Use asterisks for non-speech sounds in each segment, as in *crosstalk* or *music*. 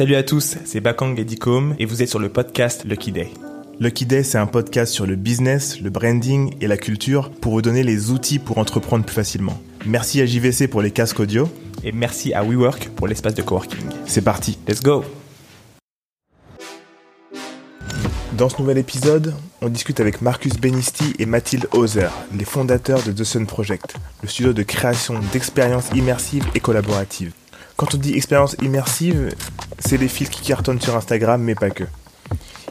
Salut à tous, c'est Bakang Edicom et vous êtes sur le podcast Lucky Day. Lucky Day, c'est un podcast sur le business, le branding et la culture pour vous donner les outils pour entreprendre plus facilement. Merci à JVC pour les casques audio et merci à WeWork pour l'espace de coworking. C'est parti, let's go Dans ce nouvel épisode, on discute avec Marcus Benisti et Mathilde Hauser, les fondateurs de The Sun Project, le studio de création d'expériences immersives et collaboratives. Quand on dit expérience immersive, c'est les fils qui cartonnent sur Instagram, mais pas que.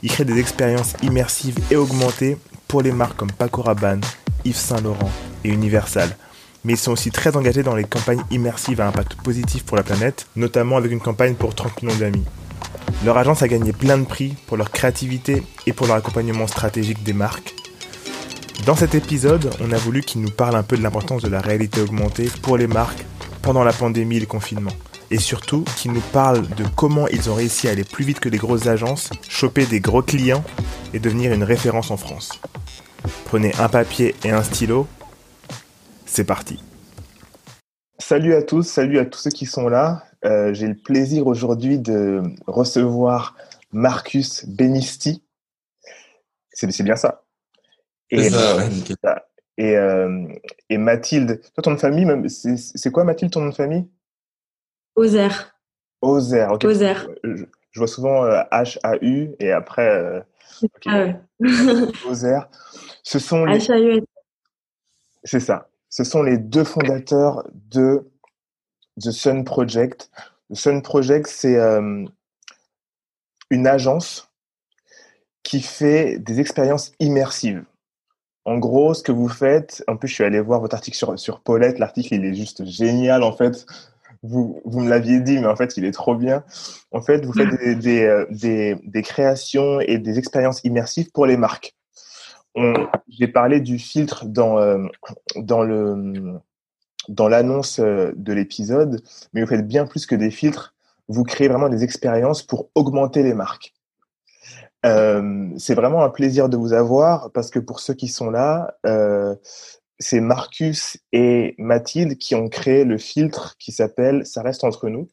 Ils créent des expériences immersives et augmentées pour les marques comme Paco Rabanne, Yves Saint Laurent et Universal. Mais ils sont aussi très engagés dans les campagnes immersives à impact positif pour la planète, notamment avec une campagne pour 30 millions d'amis. Leur agence a gagné plein de prix pour leur créativité et pour leur accompagnement stratégique des marques. Dans cet épisode, on a voulu qu'ils nous parlent un peu de l'importance de la réalité augmentée pour les marques pendant la pandémie et le confinement et surtout qui nous parle de comment ils ont réussi à aller plus vite que les grosses agences, choper des gros clients et devenir une référence en France. Prenez un papier et un stylo, c'est parti. Salut à tous, salut à tous ceux qui sont là. Euh, j'ai le plaisir aujourd'hui de recevoir Marcus Benisti. C'est bien ça. Et, ça, ouais, et, euh, et Mathilde, toi ton nom de famille, c'est quoi Mathilde ton nom de famille? Ozer. Ozer, ok. Je, vois souvent H-A-U euh, et après. Euh, ah Ozer. *laughs* Ce sont les. C'est ça. Ce sont les deux fondateurs de The Sun Project. The Sun Project, c'est euh, une agence qui fait des expériences immersives. En gros, ce que vous faites, en plus, je suis allé voir votre article sur, sur Paulette. L'article, il est juste génial, en fait vous, me l'aviez dit, mais en fait, il est trop bien. En fait, vous faites des, euh, créations et des expériences immersives pour les marques. J'ai parlé du filtre dans, euh, dans l'annonce euh, de l'épisode, mais vous faites bien plus que des filtres. Vous créez vraiment des expériences pour augmenter les marques. C'est vraiment un plaisir de vous avoir parce que pour ceux qui sont là, c'est Marcus et Mathilde qui ont créé le filtre qui s'appelle Ça reste entre nous,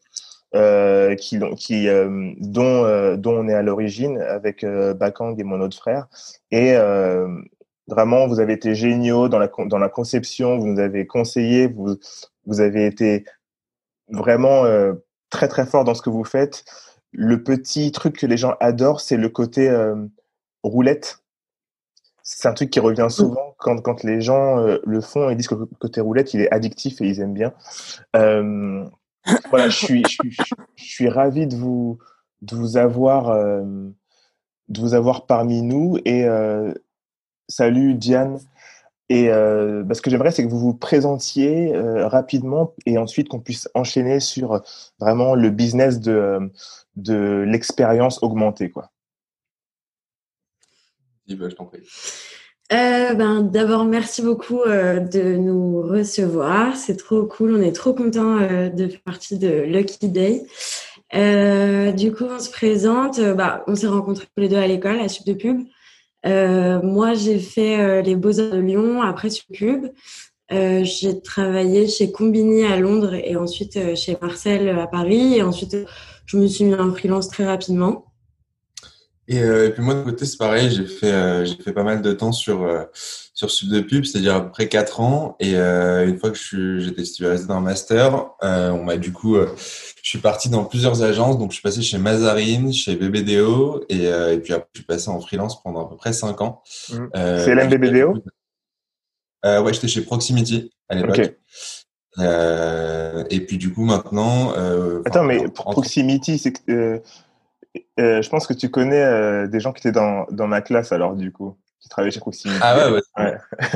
euh, qui, qui, euh, dont, euh, dont on est à l'origine avec euh, Bakang et mon autre frère. Et vraiment, vous avez été géniaux dans la, dans la conception, vous nous avez conseillé, vous, vous avez été vraiment très très fort dans ce que vous faites. Le petit truc que les gens adorent, c'est le côté roulette c'est un truc qui revient souvent quand, quand les gens euh, le font et disent que le côté roulette, il est addictif et ils aiment bien. Euh, voilà, je suis, je, suis, je suis ravi de vous, de vous avoir, euh, de vous avoir parmi nous et euh, salut Diane. Et euh, bah, ce que j'aimerais, c'est que vous vous présentiez rapidement et ensuite qu'on puisse enchaîner sur vraiment le business de, de l'expérience augmentée, quoi. Bah, euh, ben, D'abord, merci beaucoup euh, de nous recevoir. C'est trop cool. On est trop content euh, de faire partie de Lucky Day. du coup, on se présente. bah, on s'est rencontrés tous les deux à l'école, à Sub de Pub. moi, j'ai fait les Beaux-Arts de Lyon, après Sub Pub. j'ai travaillé chez Combini à Londres et ensuite chez Marcel à Paris. Et ensuite, je me suis mis en freelance très rapidement. Et, euh, et, puis moi de côté c'est pareil, j'ai fait euh, j'ai fait pas mal de temps sur euh, sur Sub de Pub, c'est-à-dire à peu près quatre ans. Et euh, une fois que je j'étais titularisé dans master, on m'a du coup je suis parti dans plusieurs agences. Donc je suis passé chez Mazarine, chez BBDO et, et puis après je suis passé en freelance pendant à peu près cinq ans. Mmh. c'est LMBBDO Ouais, j'étais chez Proximity à l'époque. et puis du coup maintenant. Attends, mais Proximity, c'est que euh, je pense que tu connais euh, des gens qui étaient dans, dans ma classe, alors, du coup, qui travaillaient chez Proximity. Ah ouais, ouais. *laughs*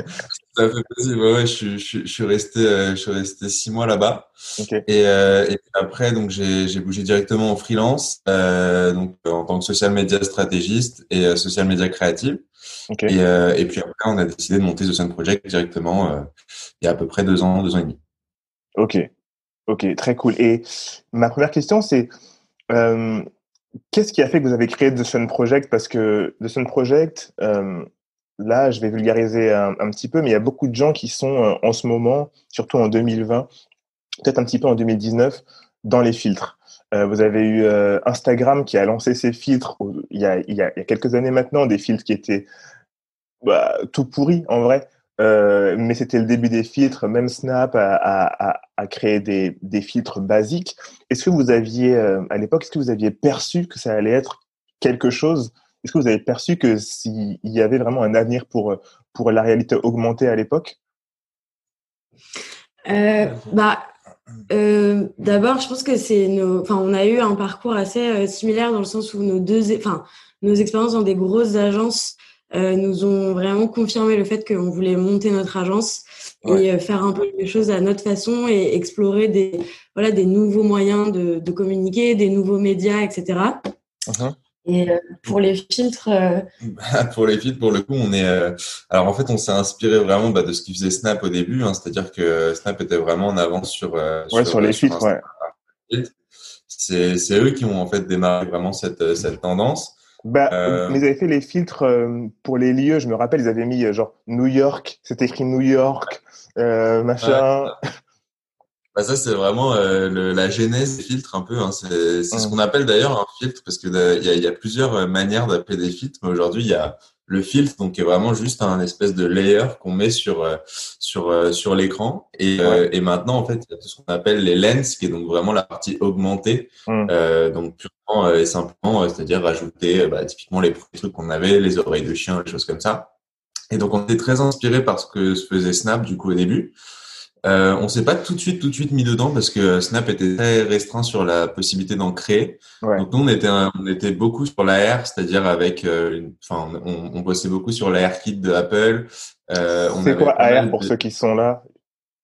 ça fait plaisir. Ouais, ouais, je, je, je, suis resté, euh, je suis resté six mois là-bas. Okay. Et, et puis après, donc, j'ai bougé directement en freelance, donc, en tant que social media stratégiste et social media créative. Okay. Et, et puis après, on a décidé de monter The Sun Project directement il y a à peu près deux ans, deux ans et demi. Ok. Ok, très cool. Et ma première question, c'est euh, Qu'est-ce qui a fait que vous avez créé The Sun Project? Parce que The Sun Project, euh, là, je vais vulgariser un, petit peu, mais il y a beaucoup de gens qui sont euh, en ce moment, surtout en 2020, peut-être un petit peu en 2019, dans les filtres. vous avez eu Instagram qui a lancé ses filtres il y, a, il, y a, quelques années maintenant, des filtres qui étaient bah, tout pourris en vrai. Mais c'était le début des filtres. Même Snap a, créé des, filtres basiques. Est-ce que vous aviez, à l'époque, est-ce que vous aviez perçu que ça allait être quelque chose? Est-ce que vous avez perçu que s'il y avait vraiment un avenir pour, pour la réalité augmentée à l'époque? Euh, bah, euh, D'abord, je pense que c'est nos. Enfin, on a eu un parcours assez euh, similaire dans le sens où nos deux, enfin, nos expériences dans des grosses agences nous ont vraiment confirmé le fait qu'on voulait monter notre agence et faire un peu les choses à notre façon et explorer des voilà des nouveaux moyens de, de communiquer, des nouveaux médias, etc. Et euh, pour les filtres euh, bah, Pour les filtres, pour le coup, on est. Euh, alors en fait, on s'est inspiré vraiment bah, de ce qui faisait Snap au début, hein, c'est-à-dire que Snap était vraiment en avance sur. ouais, sur, les filtres, ouais. C'est eux qui ont en fait démarré vraiment cette, cette tendance. Bah, mais ils avaient fait les filtres pour les lieux. Je me rappelle, ils avaient mis genre New York, c'était écrit New York, machin. Bah ça c'est vraiment euh, la genèse des filtres un peu. Hein. C'est ce qu'on appelle d'ailleurs un filtre parce que il y a, y a, plusieurs euh, manières d'appeler des filtres. Mais aujourd'hui il y a le filtre donc est vraiment juste un espèce de layer qu'on met sur euh, sur sur l'écran. Et, et maintenant en fait il y a tout ce qu'on appelle les lens qui est donc vraiment la partie augmentée mmh. donc purement et simplement c'est-à-dire rajouter bah, typiquement les trucs qu'on avait les oreilles de chien les choses comme ça. Et donc on était très inspiré par ce que se faisait Snap du coup au début euh, on s'est pas tout de suite tout de suite mis dedans parce que Snap était très restreint sur la possibilité d'en créer. Donc nous on était on était beaucoup sur l'AR, c'est-à-dire avec euh, enfin on, on, bossait beaucoup sur l'AR kit de Apple. Euh, c'est quoi AR pour ceux qui sont là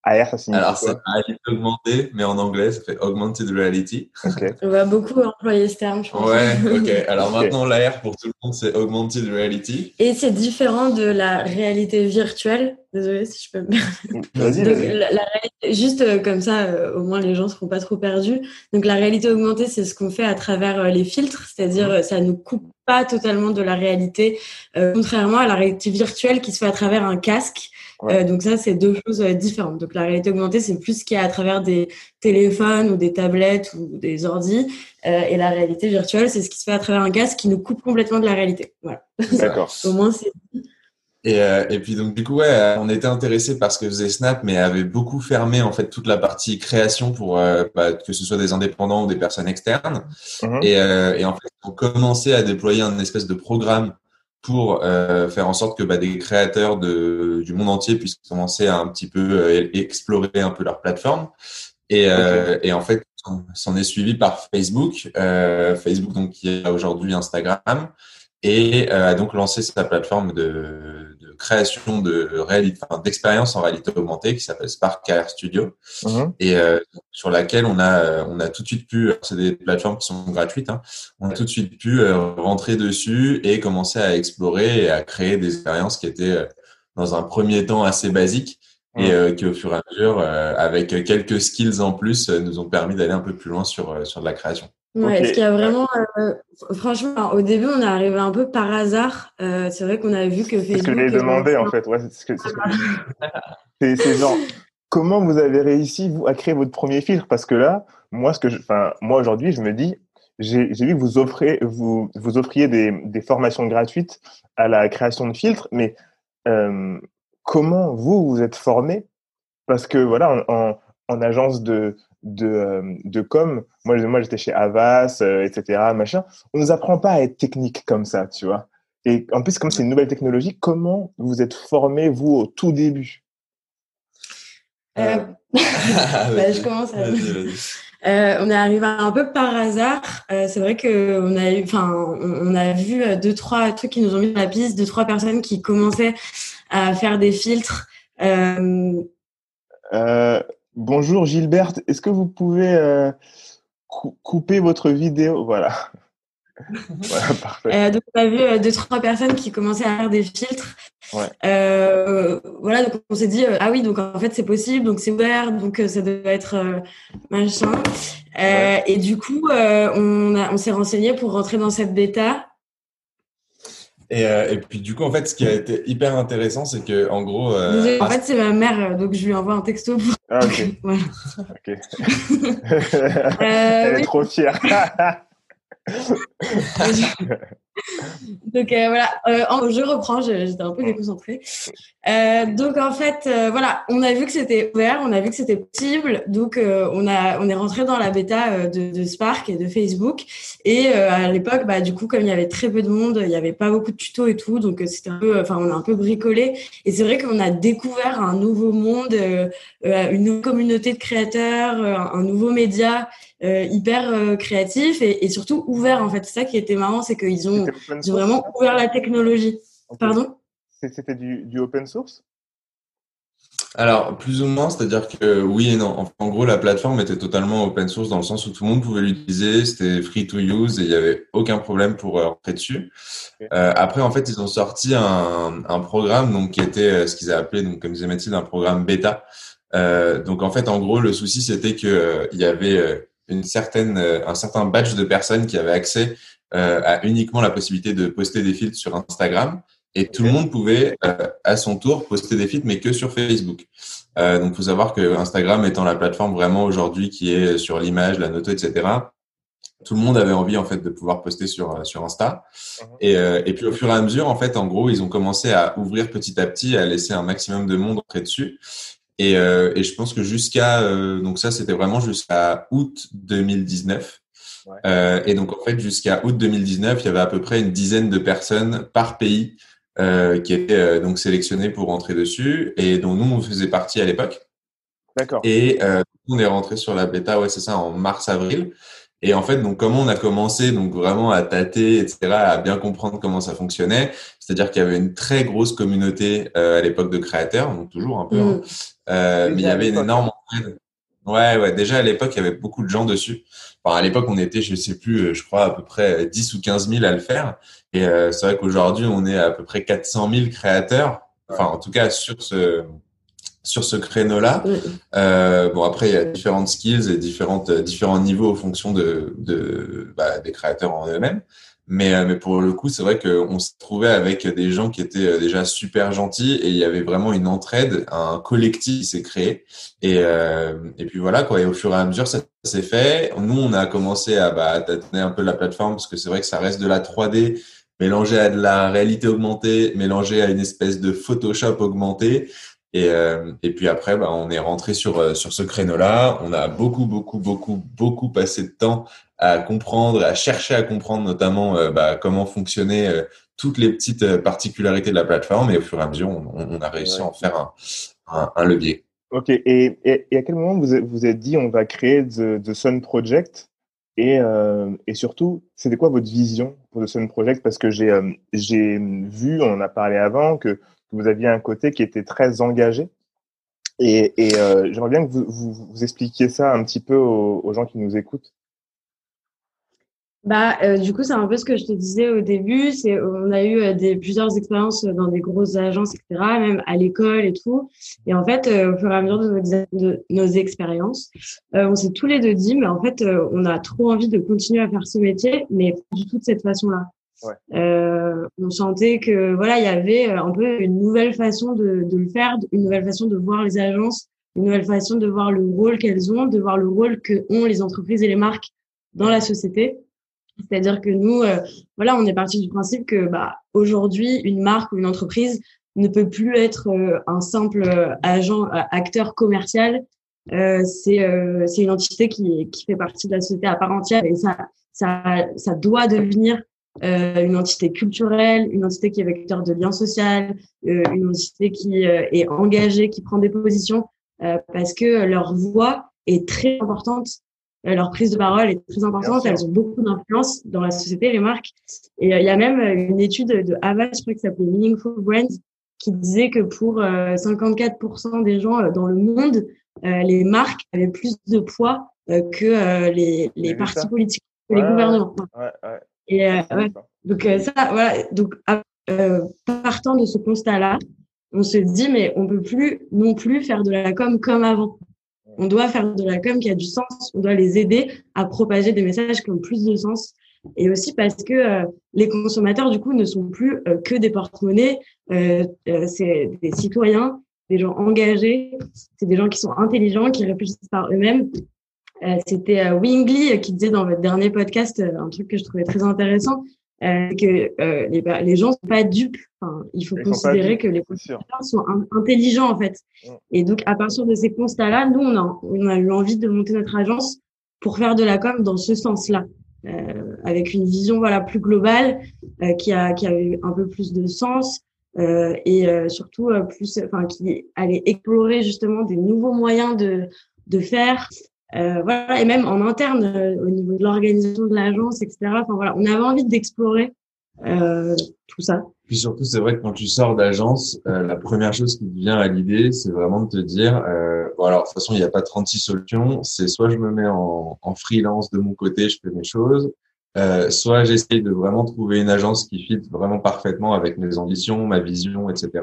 AR, ça signifie Alors, c'est réalité augmentée, mais en anglais, ça fait Augmented Reality. *laughs* On va beaucoup employer ce terme, je pense. Ouais, *laughs* ok. Alors maintenant, l'AR pour tout le monde, c'est Augmented Reality. Et c'est différent de la réalité virtuelle. Désolée si je peux me permettre. *laughs* Vas-y, vas Juste euh, comme ça, euh, au moins les gens ne seront pas trop perdus. Donc la réalité augmentée, c'est ce qu'on fait à travers euh, les filtres, c'est-à-dire mhm. ça nous coupe pas totalement de la réalité, contrairement à la réalité virtuelle qui se fait à travers un casque. Euh, donc ça, c'est deux choses euh, différentes. Donc la réalité augmentée, c'est plus ce qu'il y a à travers des téléphones ou des tablettes ou des ordis. Euh, et la réalité virtuelle, c'est ce qui se fait à travers un casque qui nous coupe complètement de la réalité. Voilà. *laughs* D'accord. Au moins, c'est... Et, et, puis donc du coup ouais, on était intéressé par ce que faisait Snap, mais avait beaucoup fermé en fait toute la partie création pour bah, que ce soit des indépendants ou des personnes externes. Mm-hmm. Et, et, en fait on commençait à déployer un espèce de programme pour euh, faire en sorte que bah, des créateurs de, du monde entier puissent commencer à un petit peu euh, explorer un peu leur plateforme. Et, euh, et en fait, s'en est suivi par Facebook, euh, Facebook donc qui a aujourd'hui Instagram, et euh, a donc lancé sa plateforme de, de création de réalité, enfin, d'expérience en réalité augmentée qui s'appelle Spark AR Studio mhm. et euh, sur laquelle on a on a tout de suite pu c'est des plateformes qui sont gratuites hein, on a tout de suite pu euh, rentrer dessus et commencer à explorer et à créer des expériences qui étaient dans un premier temps assez basiques et mhm. qui au fur et à mesure avec quelques skills en plus nous ont permis d'aller un peu plus loin sur sur de la création Ouais, ce qu'il y a vraiment, euh, franchement, au début, on est arrivé un peu par hasard. Euh, c'est vrai qu'on a vu que Facebook. C'est ce que j'ai demandé en fait. Ouais, c'est ce *laughs* c'est genre, comment vous avez réussi vous à créer votre premier filtre? Parce que là, moi, ce que, enfin, moi aujourd'hui, je me dis, j'ai vu que vous offrez, vous, vous offriez des, des, formations gratuites à la création de filtres, mais euh, comment vous vous êtes formé? Parce que voilà, en, en agence de de, euh, de com. Moi, moi j'étais chez Avas, euh, etc. Machin. On nous apprend pas à être technique comme ça, tu vois. Et en plus, comme c'est une nouvelle technologie, comment vous êtes formé, vous, au tout début? Euh, *laughs* bah, Je commence à... on est arrivé un peu par hasard. c'est vrai que on a eu, enfin, on, a vu deux trois trucs qui nous ont mis dans la piste, deux trois personnes qui commençaient à faire des filtres. Euh, Bonjour Gilberte, est-ce que vous pouvez euh, couper votre vidéo? Voilà. *laughs* voilà, parfait. Euh, donc, on a vu euh, deux, trois personnes qui commençaient à faire des filtres. Ouais. voilà, donc on s'est dit, ah oui, donc en fait, c'est possible, donc c'est ouvert, donc ça doit être machin. Et du coup, on, on s'est renseigné pour rentrer dans cette bêta. Et, et, puis du coup, en fait, ce qui a été hyper intéressant, c'est que en gros, en fait, c'est ma mère, donc je lui envoie un texto. Pour... Ah ok. *laughs* voilà. ok. *laughs* Elle est trop fière. *laughs* donc euh, voilà, euh, je reprends, j'étais un peu déconcentrée. Euh, donc en fait, voilà, on a vu que c'était ouvert, on a vu que c'était possible, donc on a, on est rentré dans la bêta de, de, Spark et de Facebook. Et à l'époque, bah du coup, comme il y avait très peu de monde, il y avait pas beaucoup de tutos et tout, donc c'était un peu, enfin, on a un peu bricolé. Et c'est vrai qu'on a découvert un nouveau monde, une nouvelle communauté de créateurs, un nouveau média. Hyper créatif et, et, surtout ouvert en fait. C'est ça qui était marrant, c'est qu'ils ont, ont, vraiment ouvert la technologie. Pardon? C'était du, open source? Alors, plus ou moins, c'est-à-dire que oui et non. En, gros, la plateforme était totalement open source dans le sens où tout le monde pouvait l'utiliser, c'était free to use et il n'y avait aucun problème pour euh, rentrer dessus. Euh, après, en fait, ils ont sorti un, programme donc qui était euh, ce qu'ils avaient appelé, donc comme disait Mathilde, un programme bêta. donc, en fait, en gros, le souci c'était que il y avait une certaine, un certain batch de personnes qui avaient accès à uniquement la possibilité de poster des filtres sur Instagram. Et tout le monde pouvait, euh, à son tour, poster des feeds, mais que sur Facebook. Euh, donc, il faut savoir que Instagram étant la plateforme vraiment aujourd'hui qui est sur l'image, la noto, etc., tout le monde avait envie en fait de pouvoir poster sur sur Insta. Uh-huh. Et, euh, et puis au fur et à mesure, en fait, en gros, ils ont commencé à ouvrir petit à petit, à laisser un maximum de monde entrer dessus. Et, euh, et je pense que jusqu'à donc ça, c'était vraiment jusqu'à août 2019. Ouais. et donc en fait, jusqu'à août 2019, il y avait à peu près une dizaine de personnes par pays euh, qui était euh, donc sélectionné pour rentrer dessus et dont nous on faisait partie à l'époque. D'accord. Et euh, on est rentré sur la bêta, ouais c'est ça, en mars-avril. Et en fait, donc comment on a commencé donc vraiment à tâter, etc., à bien comprendre comment ça fonctionnait. C'est-à-dire qu'il y avait une très grosse communauté euh, à l'époque de créateurs, donc toujours un peu. Hein. Mm. Euh, mais il y avait une énorme Ouais, ouais. Déjà à l'époque, il y avait beaucoup de gens dessus. Enfin, à l'époque, on était, je sais plus, je crois à peu près 10 ou 15 000 à le faire. Et euh, c'est vrai qu'aujourd'hui, on est à peu près 400 000 créateurs. Enfin, en tout cas, sur ce sur ce créneau-là. Euh, bon, après, il y a différentes skills et différentes différents niveaux en fonction de, de bah, des créateurs en eux-mêmes. Mais, euh, mais pour le coup, c'est vrai qu'on se trouvait avec des gens qui étaient euh, déjà super gentils et il y avait vraiment une entraide, un collectif qui s'est créé. Et, euh, et puis voilà, quoi. Et au fur et à mesure, ça, s'est fait. Nous, on a commencé à bah, tâtonner un peu la plateforme parce que c'est vrai que ça reste de la 3D mélangé à de la réalité augmentée, mélangé à une espèce de Photoshop augmenté. Et, euh, et puis après, bah, on est rentré sur, euh, sur ce créneau-là. On a beaucoup, beaucoup, beaucoup, beaucoup passé de temps à comprendre, à chercher à comprendre notamment euh, bah, comment fonctionnaient toutes les petites particularités de la plateforme. Et au fur et à mesure, on, on a réussi à en faire un, un, un levier. Ok. Et, et, et, à quel moment vous vous êtes dit on va créer The, The Sun Project? Et, euh, et surtout, c'était quoi votre vision pour The Sun Project? Parce que j'ai euh, j'ai vu, on en a parlé avant, que, vous aviez un côté qui était très engagé. Et, et euh, j'aimerais bien que vous, vous, vous, expliquiez ça un petit peu aux, aux gens qui nous écoutent. Bah, euh, du coup, c'est un peu ce que je te disais au début. C'est, on a eu euh, des, plusieurs expériences dans des grosses agences, etc., même à l'école et tout. Et en fait, euh, au fur et à mesure de nos, expériences, on s'est tous les deux dit, mais en fait, on a trop envie de continuer à faire ce métier, mais pas du tout de cette façon-là. Ouais. on sentait que voilà, il y avait un peu une nouvelle façon de, de le faire, une nouvelle façon de voir les agences, une nouvelle façon de voir le rôle qu'elles ont, de voir le rôle que ont les entreprises et les marques dans la société. C'est-à-dire que nous, euh, voilà, on est parti du principe que bah, aujourd'hui, une marque ou une entreprise ne peut plus être euh, un simple euh, agent, acteur commercial. c'est c'est une entité qui, qui fait partie de la société à part entière et ça, ça, ça doit devenir une entité culturelle, une entité qui est vecteur de lien social, une entité qui est engagée, qui prend des positions, parce que leur voix est très importante euh, leur prise de parole est très importante. Elles ont beaucoup d'influence dans la société, les marques. Et euh, il y a même euh, une étude de Havas, je crois que ça s'appelait Meaningful Brands, qui disait que pour 54% des gens dans le monde, les marques avaient plus de poids que les, les partis politiques, que les gouvernements. Ouais, ouais. Et donc ça, voilà. Donc partant de ce constat-là, on se dit mais on peut plus non plus faire de la com comme avant. On doit faire de la com qui a du sens. On doit les aider à propager des messages qui ont plus de sens. et aussi parce que les consommateurs du coup ne sont plus que des porte-monnaies, c'est des citoyens, des gens engagés, c'est des gens qui sont intelligents, qui réfléchissent par eux-mêmes. C'était Wingley qui disait dans votre dernier podcast un truc que je trouvais très intéressant, euh, que euh, les, les gens sont pas dupes. Enfin, il faut considérer que les consommateurs sont intelligents en fait. Et donc à partir de ces constats-là, nous on a, on a eu envie de monter notre agence pour faire de la com dans ce sens-là, euh, avec une vision voilà plus globale euh, qui a qui a eu un peu plus de sens. Euh, et surtout plus, enfin, qui allait explorer justement des nouveaux moyens de de faire, euh, voilà, et même en interne, euh, au niveau de l'organisation de l'agence, etc. Enfin voilà, on avait envie d'explorer euh, tout ça. Puis surtout, c'est vrai que quand tu sors d'agence, euh, la première chose qui te vient à l'idée, c'est vraiment de te dire, euh, bon alors de toute façon, il n'y a pas 36 solutions. C'est soit je me mets en, freelance de mon côté, je fais mes choses, euh, soit j'essaye de vraiment trouver une agence qui fit vraiment parfaitement avec mes ambitions, ma vision, etc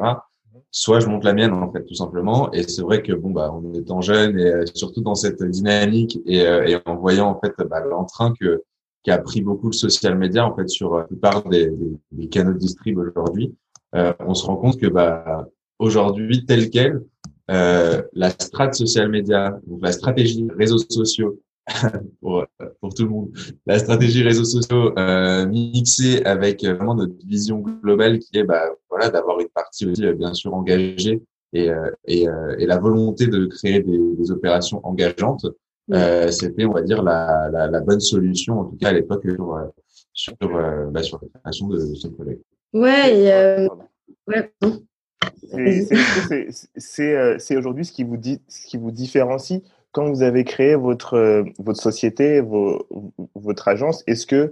soit je monte la mienne en fait tout simplement. Et c'est vrai que bon bah en étant jeune et euh, surtout dans cette dynamique et, euh, et en voyant en fait bah, l'entrain que qui a pris beaucoup le social media en fait sur la plupart des, des, canaux de distrib aujourd'hui euh, on se rend compte que bah aujourd'hui tel quel euh, la strat social media donc la stratégie réseaux sociaux *laughs* pour, pour tout le monde. La stratégie réseaux sociaux euh, mixée avec euh, vraiment notre vision globale qui est bah, voilà d'avoir une partie aussi euh, bien sûr engagée et, euh, et, et, la volonté de créer des, des opérations engageantes. Euh, C'était on va dire la, la, la, bonne solution en tout cas à l'époque sur sur, bah, sur la création de ce projet. Ouais. Et, ouais. C'est aujourd'hui ce qui vous dit, ce qui vous différencie quand vous avez créé votre, euh, votre société, votre agence, est-ce que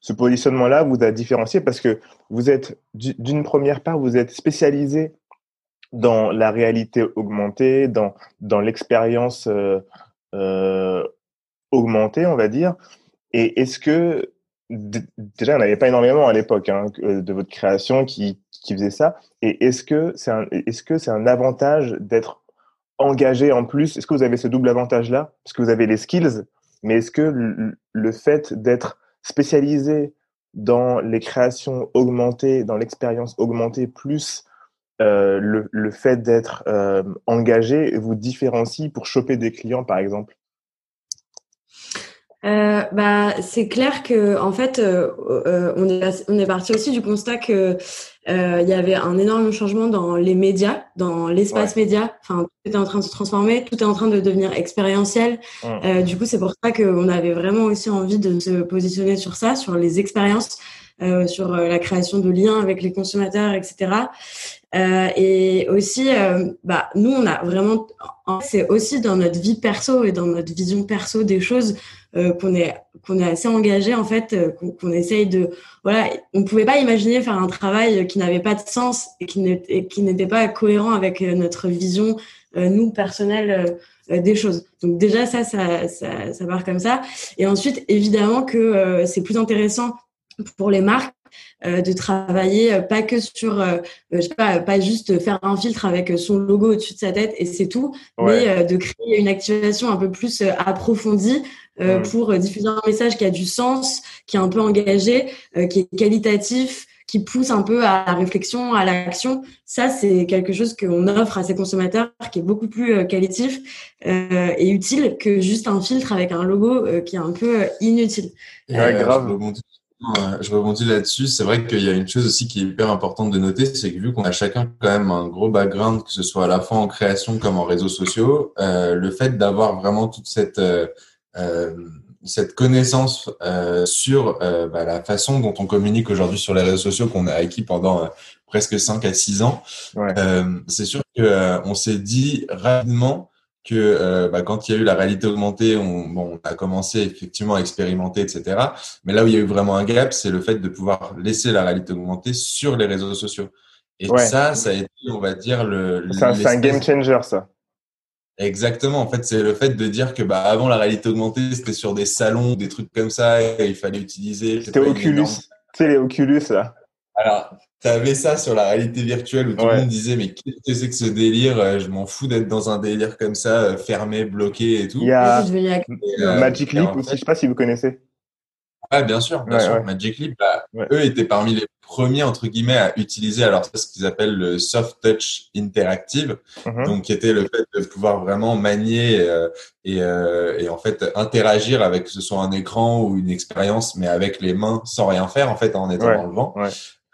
ce positionnement-là vous a différencié? Parce que vous êtes, d'une première part, vous êtes spécialisé dans la réalité augmentée, dans, dans l'expérience euh, euh, augmentée, on va dire. Et est-ce que, déjà, il n'y en avait pas énormément à l'époque hein, de votre création qui, qui faisait ça. Et est-ce que c'est un, est-ce que c'est un avantage d'être engagé en plus Est-ce que vous avez ce double avantage-là? Parce que vous avez les skills, mais est-ce que le, fait d'être spécialisé dans les créations augmentées, dans l'expérience augmentée, plus euh, le, le, fait d'être euh, engagé vous différencie pour choper des clients, par exemple? Euh, bah, c'est clair que en fait, euh, euh, on est on est parti aussi du constat que euh, il y avait un énorme changement dans les médias, dans l'espace média. Enfin, tout est en train de se transformer, tout est en train de devenir expérientiel. du coup, c'est pour ça qu'on avait vraiment aussi envie de se positionner sur ça, sur les expériences, sur la création de liens avec les consommateurs, etc. Euh, et aussi, euh, bah, nous, on a vraiment, c'est aussi dans notre vie perso et dans notre vision perso des choses euh, qu'on est qu'on est assez engagé en fait, euh, qu'on essaye de, voilà, on pouvait pas imaginer faire un travail qui n'avait pas de sens et qui n'était pas cohérent avec euh, notre vision nous personnelle des choses. Donc déjà ça, ça, ça, ça part comme ça. Et ensuite, évidemment que c'est plus intéressant pour les marques de travailler euh, pas que sur, euh, je sais pas, pas juste faire un filtre avec son logo au-dessus de sa tête et c'est tout, mais de créer une activation un peu plus approfondie mm. pour diffuser un message qui a du sens, qui est un peu engagé, qui est qualitatif, qui pousse un peu à la réflexion, à l'action. Ça, c'est quelque chose qu'on offre à ses consommateurs qui est beaucoup plus qualitatif et utile que juste un filtre avec un logo qui est un peu inutile. grave je rebondis là-dessus. C'est vrai qu'il y a une chose aussi qui est hyper importante de noter, c'est que vu qu'on a chacun quand même un gros background, que ce soit à la fois en création comme en réseaux sociaux, euh, le fait d'avoir vraiment toute cette euh, euh cette connaissance euh, sur euh, bah, la façon dont on communique aujourd'hui sur les réseaux sociaux qu'on a acquis pendant presque 5 à 6 ans, ouais. c'est sûr que on s'est dit rapidement que euh, bah, quand il y a eu la réalité augmentée, on, bon, on a commencé effectivement à expérimenter, etc. Mais là où il y a eu vraiment un gap, c'est le fait de pouvoir laisser la réalité augmentée sur les réseaux sociaux. Et ça, ça a été, on va dire, le. C'est un, game changer, ça. Exactement. En fait, c'est le fait de dire que bah, avant la réalité augmentée, c'était sur des salons, des trucs comme ça, et il fallait utiliser. C'était Oculus. Tu sais, les Oculus, là. Alors, tu avais ça sur la réalité virtuelle où tout le monde disait mais qu'est-ce que c'est que ce délire euh, Je m'en fous d'être dans un délire comme ça, euh, fermé, bloqué et tout. Il y a euh, Magic Leap aussi, je sais pas si vous connaissez. Ah, bien sûr, bien sûr. Magic Leap, bah, eux étaient parmi les premiers, entre guillemets, à utiliser, alors, ce qu'ils appellent le soft touch interactive. Mm-hmm. Donc, qui était le fait de pouvoir vraiment manier euh, et, euh, et, en fait, interagir avec, que ce soit un écran ou une expérience, mais avec les mains sans rien faire, en fait, en étant dans le vent.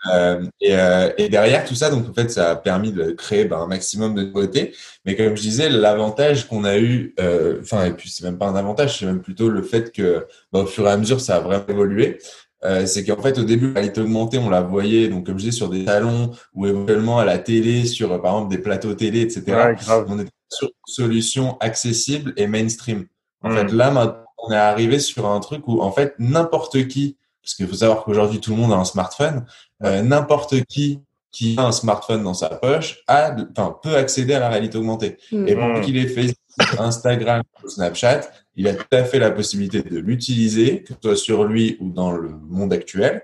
Euh, et, euh, et, derrière tout ça, donc en fait, ça a permis de créer ben, un maximum de nouveautés. Mais comme je disais, l'avantage qu'on a eu, euh, enfin, et puis c'est même pas un avantage, c'est même plutôt le fait que, ben, au fur et à mesure, ça a vraiment évolué. Euh, c'est qu'en fait, au début, la réalité augmentée, on la voyait, donc comme je disais, sur des salons ou éventuellement à la télé, sur par exemple des plateaux télé, etc. on était sur une solution accessible et mainstream. En fait, hmm. là, maintenant, on est arrivé sur un truc où en fait n'importe qui parce qu'il faut savoir qu'aujourd'hui tout le monde a un smartphone. Euh, N'importe qui qui a un smartphone dans sa poche a, enfin, peut accéder à la réalité augmentée. Mm. Et pour qu'il ait fait Instagram ou Snapchat, il a tout à fait la possibilité de l'utiliser, que ce soit sur lui ou dans le monde actuel,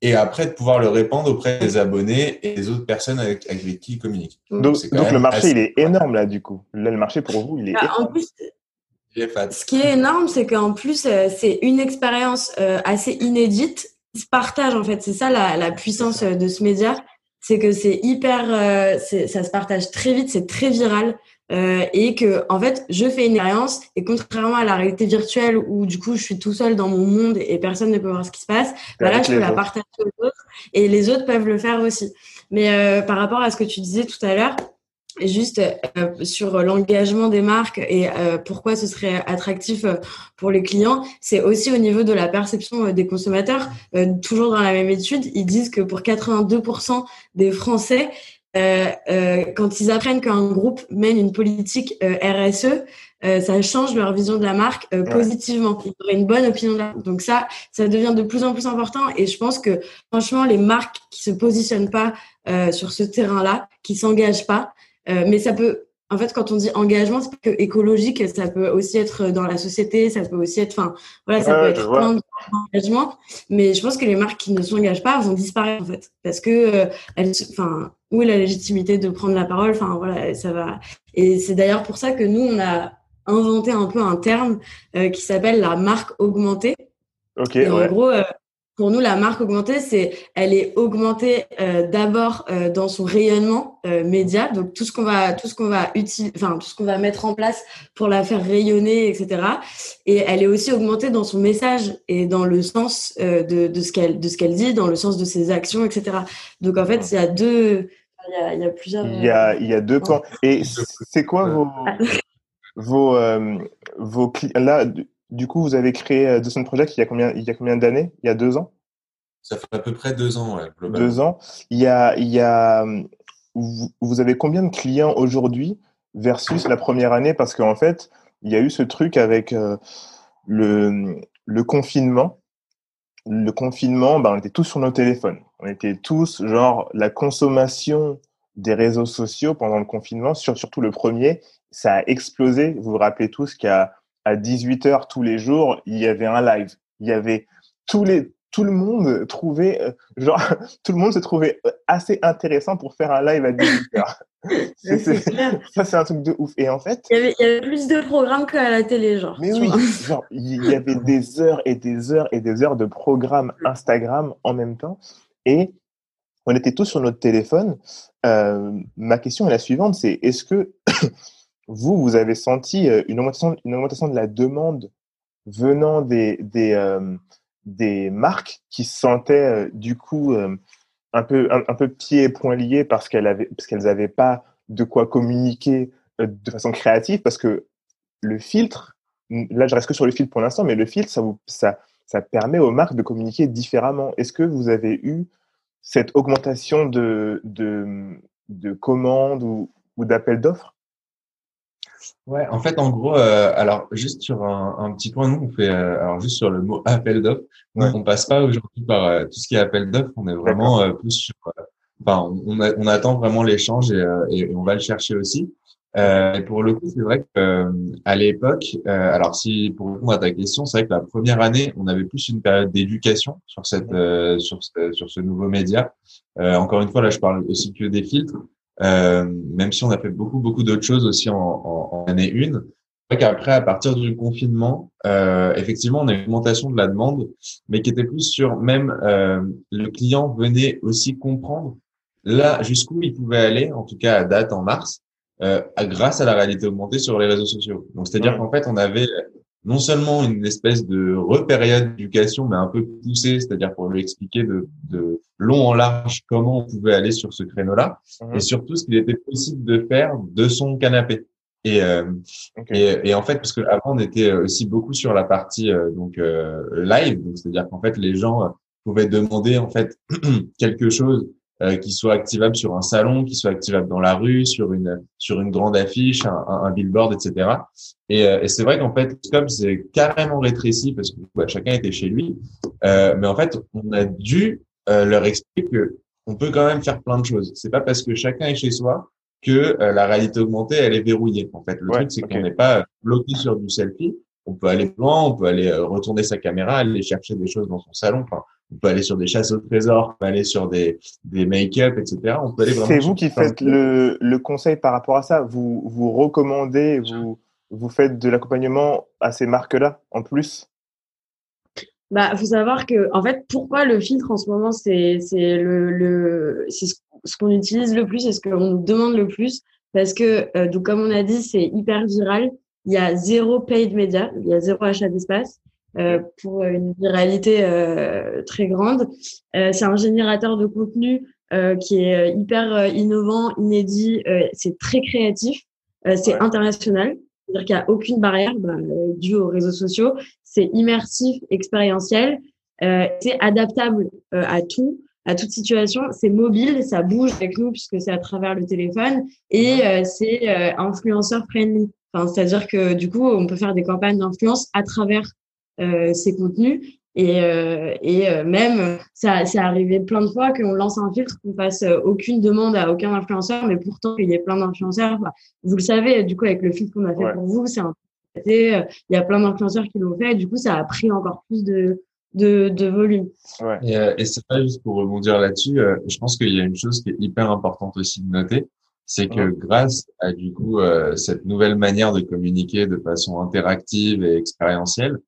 et après de pouvoir le répandre auprès des abonnés et des autres personnes avec, avec qui il communique. Donc, donc le marché, il est énorme là, du coup. Là, le marché pour vous, il est bah, énorme. En plus, ce qui est énorme, c'est qu'en plus, euh, c'est une expérience euh, assez inédite. Ils se partagent, en fait. C'est ça la, la puissance euh, de ce média. C'est que c'est hyper, ça se partage très vite, c'est très viral. et que en fait je fais une expérience et contrairement à la réalité virtuelle où du coup je suis tout seul dans mon monde et personne ne peut voir ce qui se passe bah là je peux la partager aux autres et les autres peuvent le faire aussi mais par rapport à ce que tu disais tout à l'heure juste euh, sur l'engagement des marques et euh, pourquoi ce serait attractif euh, pour les clients, c'est aussi au niveau de la perception des consommateurs. toujours dans la même étude, ils disent que pour 82% des Français, quand ils apprennent qu'un groupe mène une politique RSE, ça change leur vision de la marque positivement. Ils auraient une bonne opinion de la marque. Donc ça, ça devient de plus en plus important. Et je pense que franchement, les marques qui se positionnent pas sur ce terrain-là, qui s'engagent pas, euh, mais ça peut, en fait, quand on dit engagement, c'est que écologique, ça peut aussi être dans la société, ça peut aussi être, enfin, voilà, ça peut être plein d'engagements. Mais je pense que les marques qui ne s'engagent pas vont disparaître, en fait, parce que euh, enfin, où est la légitimité de prendre la parole? Enfin, voilà, ça va. Et c'est d'ailleurs pour ça que nous, on a inventé un peu un terme euh, qui s'appelle la marque augmentée. Ok. Et en gros, pour nous, la marque augmentée, c'est, elle est augmentée euh, d'abord euh, dans son rayonnement euh, média, donc tout ce qu'on va, tout ce qu'on va utiliser, enfin tout ce qu'on va mettre en place pour la faire rayonner, etc. Et elle est aussi augmentée dans son message et dans le sens de, de ce qu'elle, de ce qu'elle dit, dans le sens de ses actions, etc. Donc en fait, il y a deux, il y a, il y a plusieurs. Il y a, il y a deux points. Et c'est quoi vos, vos, vos là du coup, vous avez créé euh, The Project il y a combien, il y a combien d'années? Il y a deux ans? Ça fait à peu près deux ans, ouais, globalement. Deux ans. Il y a, il y a, vous, avez combien de clients aujourd'hui versus la première année? Parce qu'en fait, il y a eu ce truc avec euh, le, le confinement. Le confinement, ben, on était tous sur nos téléphones. On était tous, genre, la consommation des réseaux sociaux pendant le confinement, surtout le premier, ça a explosé. Vous vous rappelez tous qu'il y a à 18h tous les jours, il y avait un live. Il y avait tous les tout le monde trouvait euh, genre *laughs* tout le monde se trouvait assez intéressant pour faire un live à 18h. *laughs* ça c'est un truc de ouf et en fait il y, avait, il y avait plus de programmes qu'à la télé genre. Mais oui, *laughs* genre il y avait des heures et des heures et des heures de programmes Instagram en même temps et on était tous sur notre téléphone. Euh, ma question est la suivante, c'est est-ce que vous, vous avez senti euh, une augmentation, une augmentation de la demande venant des, des, euh, des marques qui se sentaient euh, du coup un peu, un, peu pieds et poings liés parce qu'elles avaient, parce qu'elles n'avaient pas de quoi communiquer de façon créative parce que le filtre, là je reste que sur le filtre pour l'instant, mais le filtre, ça, vous, ça, ça permet aux marques de communiquer différemment. Est-ce que vous avez eu cette augmentation de, de, de commandes ou, ou d'appels d'offres? Ouais, en fait, en gros, euh, alors juste sur un, un, petit point, nous on fait, euh, alors juste sur le mot *laughs* appel d'offres, ouais. on passe pas aujourd'hui par euh, tout ce qui est appel d'offres, on est vraiment euh, plus sur, enfin, on, on, attend vraiment l'échange et, et, on va le chercher aussi. et pour le coup, c'est vrai que à l'époque, alors si pour répondre à ta question, c'est vrai que la première année, on avait plus une période d'éducation sur cette, sur ce, sur ce nouveau média. encore une fois, là, je parle aussi que des filtres. Euh, même si on a fait beaucoup beaucoup d'autres choses aussi en, en, en année une. vrai qu'après, à partir du confinement, euh, effectivement, on a une augmentation de la demande, mais qui était plus sur même euh, le client venait aussi comprendre là jusqu'où il pouvait aller, en tout cas à date en mars, euh, grâce à la réalité augmentée sur les réseaux sociaux. Donc, c'est-à-dire qu'en fait, on avait non seulement une espèce de repériode d'éducation, mais un peu poussée, c'est-à-dire pour lui expliquer de, de, long en large comment on pouvait aller sur ce créneau-là, mhm. et surtout ce qu'il était possible de faire de son canapé. Et, euh, et, et, en fait, parce que avant on était aussi beaucoup sur la partie euh, donc euh, live, donc c'est-à-dire qu'en fait les gens pouvaient demander en fait *clears throat* quelque chose euh, qui soit activable sur un salon, qui soit activable dans la rue, sur une sur une grande affiche, un, un, billboard, etc. Et, euh, et c'est vrai qu'en fait, scope c'est carrément rétréci parce que chacun était chez lui. Euh, mais en fait, on a dû euh, leur expliquer que on peut quand même faire plein de choses. C'est pas parce que chacun est chez soi que la réalité augmentée elle est verrouillée. En fait, le truc c'est qu'on n'est pas bloqué sur du selfie. On peut aller loin, on peut aller retourner sa caméra, aller chercher des choses dans son salon. Enfin, on peut aller sur des chasses au trésor, on peut aller sur des, des make-up, etc. On peut aller C'est vous qui faites le, le, conseil par rapport à ça. Vous, vous recommandez, vous, vous faites de l'accompagnement à ces marques-là en plus? Bah, faut savoir que, en fait, pourquoi le filtre en ce moment, c'est, c'est le, le, c'est ce qu'on utilise le plus, c'est ce qu'on nous demande le plus, parce que, euh, donc, comme on a dit, c'est hyper viral. Il y a zéro paid media, il y a zéro achat d'espace. Euh, pour une viralité euh, très grande. Euh, c'est un générateur de contenu qui est hyper innovant, inédit, c'est très créatif, c'est international. C'est-à-dire qu'il n'y a aucune barrière bah, due aux réseaux sociaux. C'est immersif, expérientiel. c'est adaptable à tout, à toute situation. C'est mobile, ça bouge avec nous puisque c'est à travers le téléphone et c'est influenceur friendly. Enfin, c'est-à-dire que du coup, on peut faire des campagnes d'influence à travers euh, ces contenus. Et, euh, et euh, même, ça, c'est arrivé plein de fois qu'on lance un filtre, qu'on fasse aucune demande à aucun influenceur, mais pourtant il y a plein d'influenceurs. vous le savez, du coup, avec le filtre qu'on a fait pour vous, c'est un il y a plein d'influenceurs qui l'ont fait, du coup, ça a pris encore plus de, de, de volume. Ouais. Et, et c'est pas juste pour rebondir là-dessus, je pense qu'il y a une chose qui est hyper importante aussi de noter, c'est que grâce à du coup cette nouvelle manière de communiquer de façon interactive et expérientielle,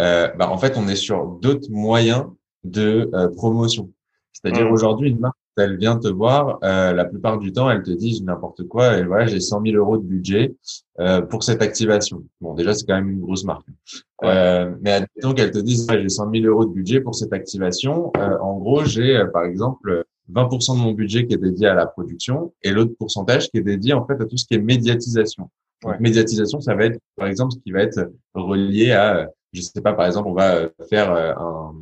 euh, bah, en fait, on est sur d'autres moyens de euh, promotion. C'est-à-dire mmh. aujourd'hui, une marque, elle vient te voir, euh, la plupart du temps, elle te dit n'importe quoi, et voilà, j'ai 100 000 euros de budget euh, pour cette activation. Bon, déjà, c'est quand même une grosse marque. Euh, mais admettons qu'elle te dise, j'ai 100 000 euros de budget pour cette activation. en gros, j'ai, par exemple, 20% de mon budget qui est dédié à la production et l'autre pourcentage qui est dédié en fait à tout ce qui est médiatisation. Donc, médiatisation, ça va être, par exemple, ce qui va être relié à je sais pas, par exemple, on va euh, faire euh,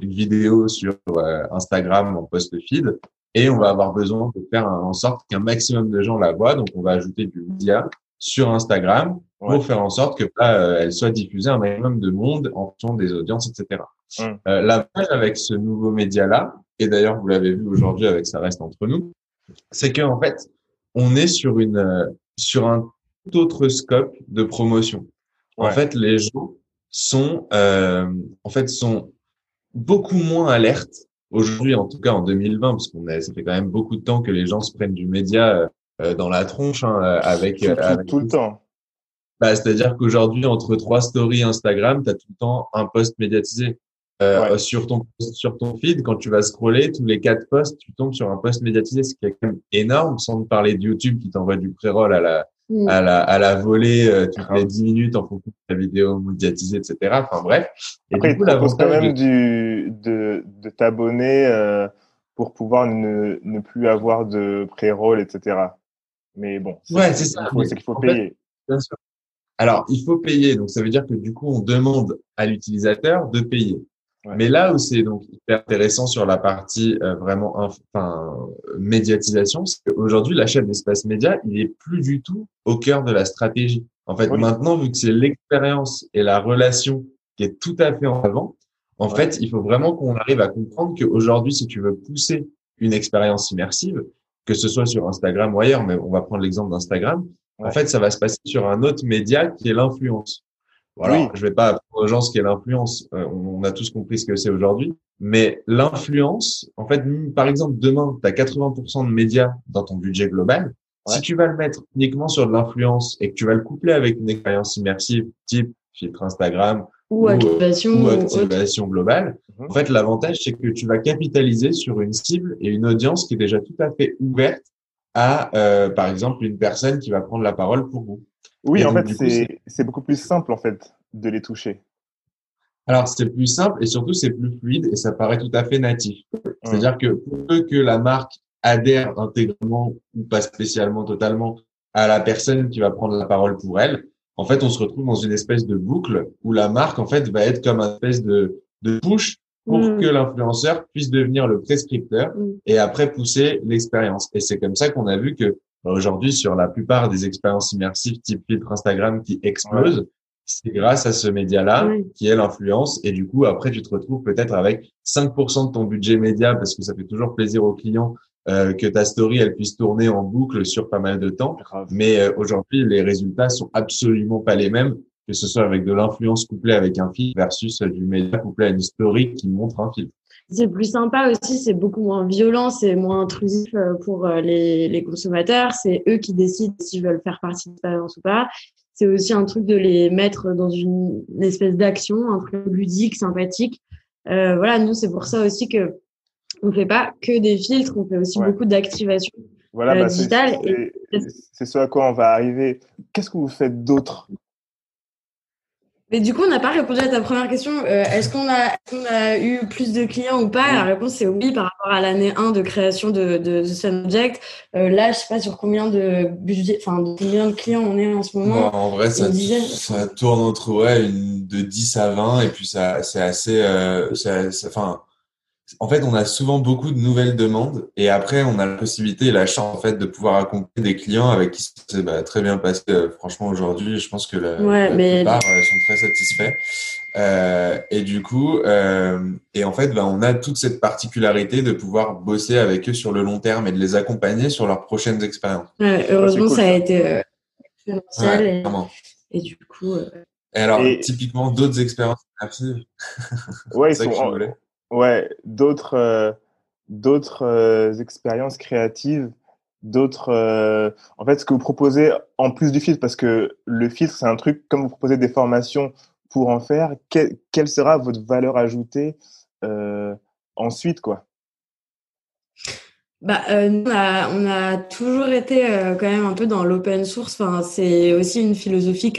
une vidéo sur euh, Instagram en post feed et on va avoir besoin de faire en sorte qu'un maximum de gens la voient. Donc, on va ajouter du média sur Instagram pour faire en sorte que bah, elle soit diffusée un maximum de monde en fonction des audiences, etc. Mmh. L'avantage avec ce nouveau média-là, et d'ailleurs vous l'avez vu aujourd'hui avec ça reste entre nous, c'est qu'en fait, on est sur une sur un tout autre scope de promotion. En fait, les gens sont euh, en fait sont beaucoup moins alertes aujourd'hui, en tout cas en 2020, parce qu'on a, ça fait quand même beaucoup de temps que les gens se prennent du média euh, dans la tronche hein, avec, tout, tout, le temps. Bah, C'est-à-dire qu'aujourd'hui, entre trois stories Instagram, tu as tout le temps un post médiatisé. Euh, sur ton sur ton feed, quand tu vas scroller, tous les quatre posts, tu tombes sur un post médiatisé, ce qui est quand même énorme, sans parler de YouTube qui t'envoie du pré-roll à la Mm. à la, à la volée euh, toutes les 10 minutes en fonction de la vidéo médiatisée, etc. Enfin bref. Et Après, du coup, il quand même du, de, de t'abonner euh, pour pouvoir ne, ne plus avoir de pré-roll, etc. Mais bon, ouais, c'est ça. C'est qu'il faut payer. bien sûr. Alors, il faut payer. Donc, ça veut dire que du coup, on demande à l'utilisateur de payer. Mais là où c'est donc hyper intéressant sur la partie euh, vraiment enfin médiatisation, c'est qu'aujourd'hui l'achat d'espace média, il est plus du tout au cœur de la stratégie. En fait, maintenant vu que c'est l'expérience et la relation qui est tout à fait en avant, en fait, il faut vraiment qu'on arrive à comprendre qu'aujourd'hui, si tu veux pousser une expérience immersive, que ce soit sur Instagram ou ailleurs, mais on va prendre l'exemple d'Instagram, en fait, ça va se passer sur un autre média qui est l'influence. Voilà, je vais pas apprendre aux gens ce qu'est l'influence. Euh, on a tous compris ce que c'est aujourd'hui. Mais l'influence, en fait, par exemple, demain, tu as 80% de médias dans ton budget global. Si tu vas le mettre uniquement sur de l'influence et que tu vas le coupler avec une expérience immersive type filtre Instagram ou, activation, activation globale, mhm. en fait, l'avantage, c'est que tu vas capitaliser sur une cible et une audience qui est déjà tout à fait ouverte à, euh, par exemple, une personne qui va prendre la parole pour vous. Oui, en fait, c'est beaucoup plus simple, en fait, de les toucher. Alors, c'est plus simple et surtout, c'est plus fluide et ça paraît tout à fait natif. C'est-à-dire que pour peu que la marque adhère intégralement ou pas spécialement totalement à la personne qui va prendre la parole pour elle, en fait, on se retrouve dans une espèce de boucle où la marque, en fait, va être comme une espèce de, de push pour mm. que l'influenceur puisse devenir le prescripteur mm. et après pousser l'expérience. Et c'est comme ça qu'on a vu que aujourd'hui, sur la plupart des expériences immersives type filtre Instagram qui explosent, c'est grâce à ce média-là qui est l'influence. Et du coup, après, tu te retrouves peut-être avec 5% de ton budget média parce que ça fait toujours plaisir aux clients euh, que ta story elle puisse tourner en boucle sur pas mal de temps. Mais euh, aujourd'hui, les résultats sont absolument pas les mêmes, que ce soit avec de l'influence couplée avec un film versus du média couplé à une story qui montre un film. C'est plus sympa aussi, c'est beaucoup moins violent, c'est moins intrusif euh, pour les, les consommateurs. C'est eux qui décident s'ils veulent faire partie de l'expérience ou pas c'est aussi un truc de les mettre dans une, espèce d'action, un truc ludique, sympathique. Euh, voilà, nous, c'est pour ça aussi que on fait pas que des filtres, on fait aussi beaucoup d'activation voilà, euh, bah, digitale. C'est ce à quoi on va arriver. Qu'est-ce que vous faites d'autre mais du coup, on n'a pas répondu à ta première question. Euh, est-ce qu'on a, a, eu plus de clients ou pas? La réponse c'est oui par rapport à l'année 1 de création de, de, de Object. Euh, là, je sais pas sur combien de budget, enfin de combien de clients on est en ce moment. en vrai, ça, ça, tourne entre ouais, une, de 10 à 20 et puis ça, c'est assez, euh, enfin en fait, on a souvent beaucoup de nouvelles demandes et après, on a la possibilité et la chance en fait de pouvoir accompagner des clients avec qui c'est bah, très bien passé. Euh, franchement, aujourd'hui, je pense que la, plupart euh, sont très satisfaits. Euh, et du coup, euh, et en fait, bah, on a toute cette particularité de pouvoir bosser avec eux sur le long terme et de les accompagner sur leurs prochaines expériences. Ouais, heureusement, ça a été exponentiel. et, du coup. Et alors, typiquement, d'autres expériences merci. Ouais, *laughs* ils sont, ouais, d'autres euh, euh, expériences créatives, d'autres. Euh, en fait, ce que vous proposez en plus du filtre, parce que le filtre, c'est un truc comme vous proposez des formations pour en faire. quelle sera votre valeur ajoutée ensuite, quoi? Bah, on, a, on, a, toujours été quand même un peu dans l'open source. Enfin, c'est aussi une philosophie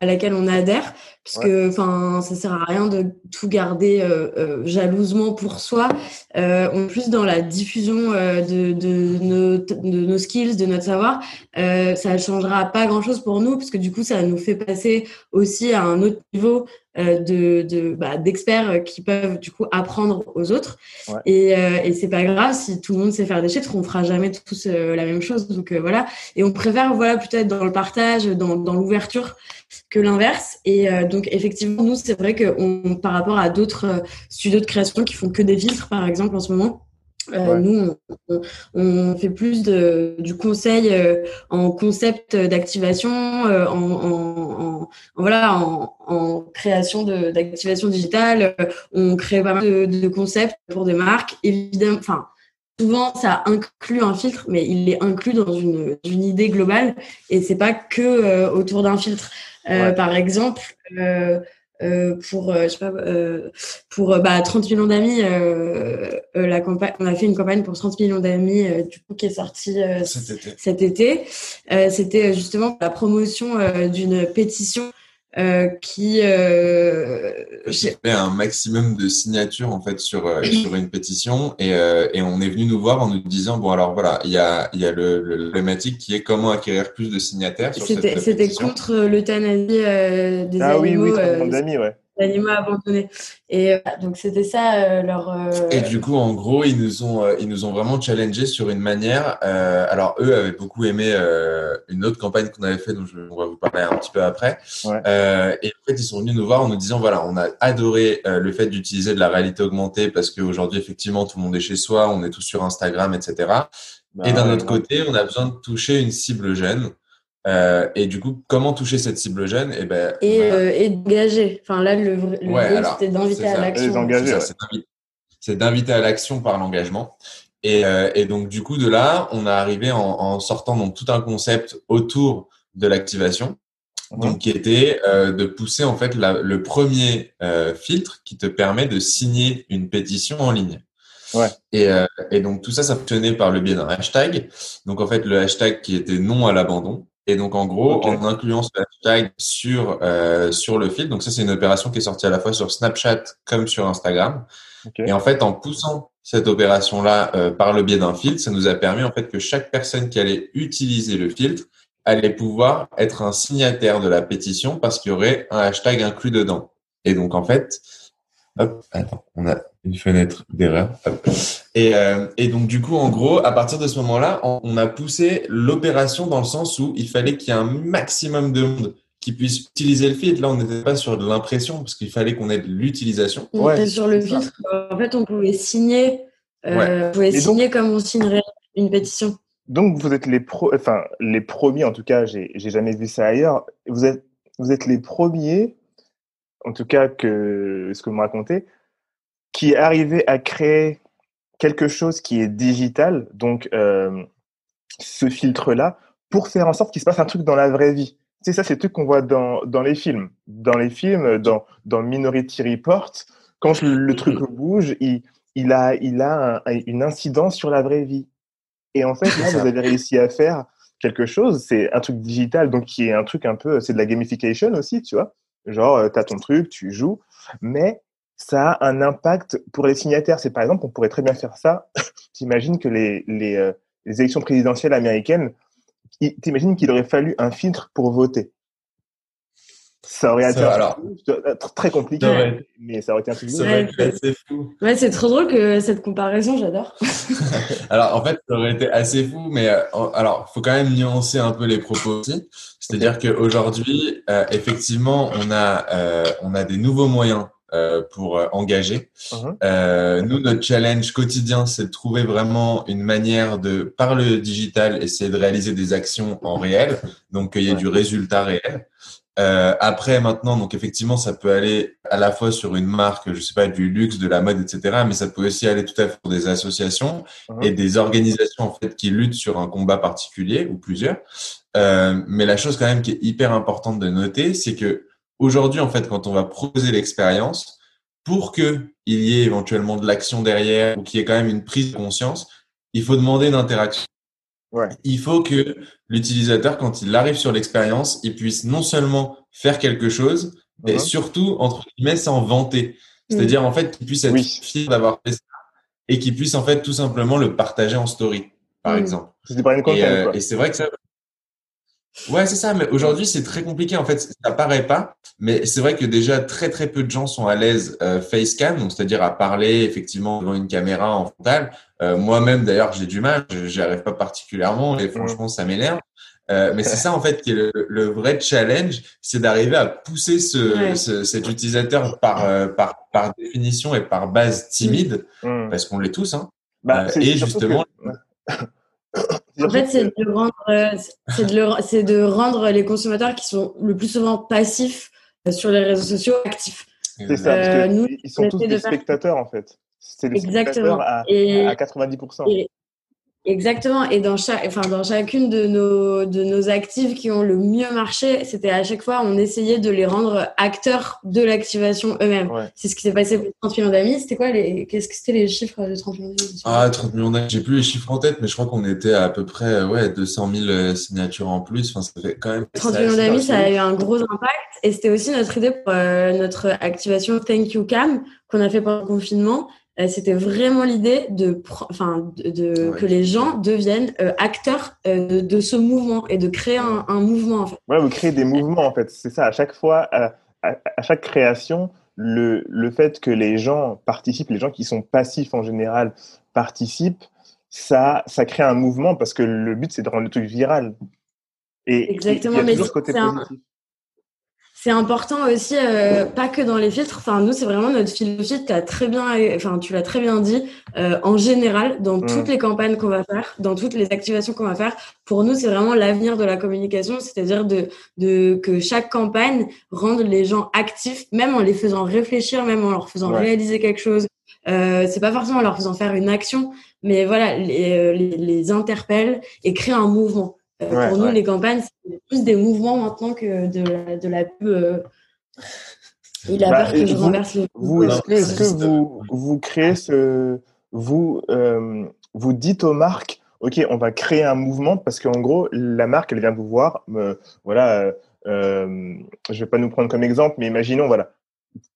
à laquelle on adhère parce que enfin ça sert à rien de tout garder euh, euh, jalousement pour soi. Euh, en plus dans la diffusion euh, de, de, nos, de nos skills de notre savoir. Euh, ça changera pas grand chose pour nous parce que du coup ça nous fait passer aussi à un autre niveau euh, de, de bah, d'experts qui peuvent du coup apprendre aux autres. Et, et c'est pas grave si tout le monde sait faire des chiffres on fera jamais tous la même chose. Donc voilà. Et on préfère voilà peut-être dans le partage dans, dans l'ouverture que l'inverse. Et euh, donc, effectivement, nous, c'est vrai que on, par rapport à d'autres euh, studios de création qui font que des filtres, par exemple, en ce moment, euh, Nous, on, fait plus de, du conseil en concept d'activation, en, en, voilà, en, création d'activation digitale. on crée pas mal de, de, concepts pour des marques. Évidemment, enfin, souvent ça inclut un filtre, mais il est inclus dans une, une idée globale et c'est pas que autour d'un filtre. Euh, par exemple, euh, euh, pour je sais pas pour bah 30 millions d'amis la campagne on a fait une campagne pour 30 millions d'amis du coup qui est sortie cet été, c'était justement la promotion d'une pétition euh, qui euh, j'ai fait un maximum de signatures en fait sur euh, sur une pétition et, euh, et on est venu nous voir en nous disant bon alors voilà il y a il y a le, le thématique qui est comment acquérir plus de signataires c'était c'était contre l'euthanasie des ah, animaux oui oui d'amis ouais animaux abandonnés. Et euh, donc c'était ça euh, leur. Euh, et du coup, en gros, ils nous ont ils nous ont vraiment challengé sur une manière. alors eux avaient beaucoup aimé une autre campagne qu'on avait fait, dont je, on va vous parler un petit peu après. Ouais. et en fait, ils sont venus nous voir en nous disant voilà, on a adoré le fait d'utiliser de la réalité augmentée parce qu'aujourd'hui, effectivement, tout le monde est chez soi, on est tous sur Instagram, etc. Bah et d'un autre côté, on a besoin de toucher une cible jeune. Euh, et du coup, comment toucher cette cible jeune? Et, ben, et, euh, et d'engager. Enfin, là, le, le c'était d'inviter à l'action. C'est d'inviter à l'action par l'engagement. Et, et, donc du coup de là, on a arrivé en, en sortant donc tout un concept autour de l'activation donc qui était euh, de pousser en fait la, le premier euh, filtre qui te permet de signer une pétition en ligne. Ouais. Et, euh, et donc tout ça, ça fonctionnait par le biais d'un hashtag. Donc en fait, le hashtag qui était non à l'abandon. Et donc en gros, en incluant ce hashtag sur euh, sur le filtre, donc ça c'est une opération qui est sortie à la fois sur Snapchat comme sur Instagram. Et en fait, en poussant cette opération-là euh, par le biais d'un filtre, ça nous a permis en fait que chaque personne qui allait utiliser le filtre allait pouvoir être un signataire de la pétition parce qu'il y aurait un hashtag inclus dedans. Et donc, en fait, hop, attends, on a une fenêtre d'erreur. Et, euh, et donc, du coup, en gros, à partir de ce moment-là, on, a poussé l'opération dans le sens où il fallait qu'il y ait un maximum de monde qui puisse utiliser le filtre. Là, on n'était pas sur de l'impression parce qu'il fallait qu'on ait de l'utilisation. On était sur le filtre. En fait, on pouvait signer, euh, on pouvait signer comme on signerait une pétition. Donc, vous êtes les, pro enfin, les premiers, en tout cas, j'ai jamais vu ça ailleurs. Vous êtes, vous êtes les premiers, en tout cas, que ce que vous me racontez, qui arrivez à créer quelque chose qui est digital, donc euh, ce filtre-là, pour faire en sorte qu'il se passe un truc dans la vraie vie. C'est ça, c'est le truc qu'on voit dans, dans les films. Dans les films, dans, dans Minority Report, quand le, truc bouge, il, il a, il a une incidence sur la vraie vie. Et en fait, là, vous avez réussi à faire quelque chose. C'est un truc digital, donc qui est un truc un peu, c'est de la gamification aussi, tu vois. Genre, euh, tu as ton truc, tu joues, mais ça a un impact pour les signataires. C'est par exemple, on pourrait très bien faire ça. *laughs* T'imagines que les, les, euh, les élections présidentielles américaines, t'imagines qu'il aurait fallu un filtre pour voter. Ça aurait été alors, très compliqué, mais ça aurait été un truc assez fou. Ouais, c'est trop drôle que cette comparaison, j'adore. *laughs* alors, en fait, ça aurait été assez fou, mais euh, alors, faut quand même nuancer un peu les propos aussi. C'est-à-dire qu'aujourd'hui, euh, effectivement, on a, euh, on a des nouveaux moyens euh, pour euh, engager. Euh, nous, notre challenge quotidien, c'est de trouver vraiment une manière de, par le digital, essayer de réaliser des actions en réel, donc qu'il y ait du résultat réel. Euh, après, maintenant, donc effectivement, ça peut aller à la fois sur une marque, je sais pas, du luxe, de la mode, etc. Mais ça peut aussi aller tout à fait pour des associations uh-huh. et des organisations en fait qui luttent sur un combat particulier ou plusieurs. Euh, mais la chose quand même qui est hyper importante de noter, c'est que aujourd'hui, en fait, quand on va proposer l'expérience, pour que il y ait éventuellement de l'action derrière ou qu'il y ait quand même une prise de conscience, il faut demander une interaction. Il faut que l'utilisateur, quand il arrive sur l'expérience, il puisse non seulement faire quelque chose, mais uh-huh. surtout, entre guillemets, s'en vanter. C'est-à-dire, en fait, qu'il puisse être fier d'avoir fait ça et qu'il puisse, en fait, tout simplement le partager en story, par mm. exemple. et, euh, et c'est vrai que ça, Ouais, c'est ça. Mais aujourd'hui, c'est très compliqué. En fait, ça paraît pas, mais c'est vrai que déjà très très peu de gens sont à l'aise euh, face cam, donc c'est-à-dire à parler effectivement devant une caméra en frontal. Euh, Moi-même, d'ailleurs, j'ai du mal. J'y arrive pas particulièrement et franchement, ça m'énerve. Euh, mais c'est ça en fait qui est le, le vrai challenge, c'est d'arriver à pousser ce, ce, cet utilisateur par, euh, par par définition et par base timide, mmh. parce qu'on l'est tous. Hein. Bah, euh, et justement. *laughs* En fait, c'est de, rendre, de, de rendre les consommateurs qui sont le plus souvent passifs euh, sur les réseaux sociaux actifs. C'est ça, parce euh, nous, ils sont tous des spectateurs en fait. C'est des Exactement. spectateurs à, à 90%. Exactement. Et dans chaque, enfin, dans chacune de nos, de nos actives qui ont le mieux marché, c'était à chaque fois, on essayait de les rendre acteurs de l'activation eux-mêmes. C'est ce qui s'est passé pour 30 millions d'amis. C'était quoi les, qu'est-ce que c'était les chiffres de 30 millions d'amis? Ah, 30 millions d'amis. J'ai plus les chiffres en tête, mais je crois qu'on était à, peu près, ouais, 200 000 euh, signatures en plus. Enfin, ça fait quand même. 30 millions d'amis, ça a eu un gros impact. Et c'était aussi notre idée pour euh, notre activation Thank You Cam qu'on a fait pendant le confinement euh, c'était vraiment l'idée de, enfin, de, que les gens deviennent euh, acteurs euh, de, ce mouvement et de créer un, un, mouvement. En fait. Ouais, vous créez des mouvements en fait. C'est ça. À chaque fois, à, à, chaque création, le, le fait que les gens participent, les gens qui sont passifs en général participent, ça, ça crée un mouvement parce que le but c'est de rendre le truc viral. Et Exactement, il y a toujours ce côté positif c'est important aussi, euh, pas que dans les filtres. Enfin, nous, c'est vraiment notre philosophie. Tu très bien, enfin, tu l'as très bien dit. Euh, en général, dans mm. toutes les campagnes qu'on va faire, dans toutes les activations qu'on va faire, pour nous, c'est vraiment l'avenir de la communication. C'est-à-dire de, de que chaque campagne rende les gens actifs, même en les faisant réfléchir, même en leur faisant réaliser quelque chose, Euh, c'est pas forcément en leur faisant faire une action, mais voilà, les, les, les interpelle et crée un mouvement. Pour nous, les campagnes, c'est plus des mouvements maintenant que de la, de la pub. il a bah, peur que je renverse les. Vous, est-ce que, est que vous, vous créez ce. Vous, vous dites aux marques ok, on va créer un mouvement parce qu'en gros, la marque, elle vient vous voir. voilà, euh, euh, je vais pas nous prendre comme exemple, mais imaginons, voilà,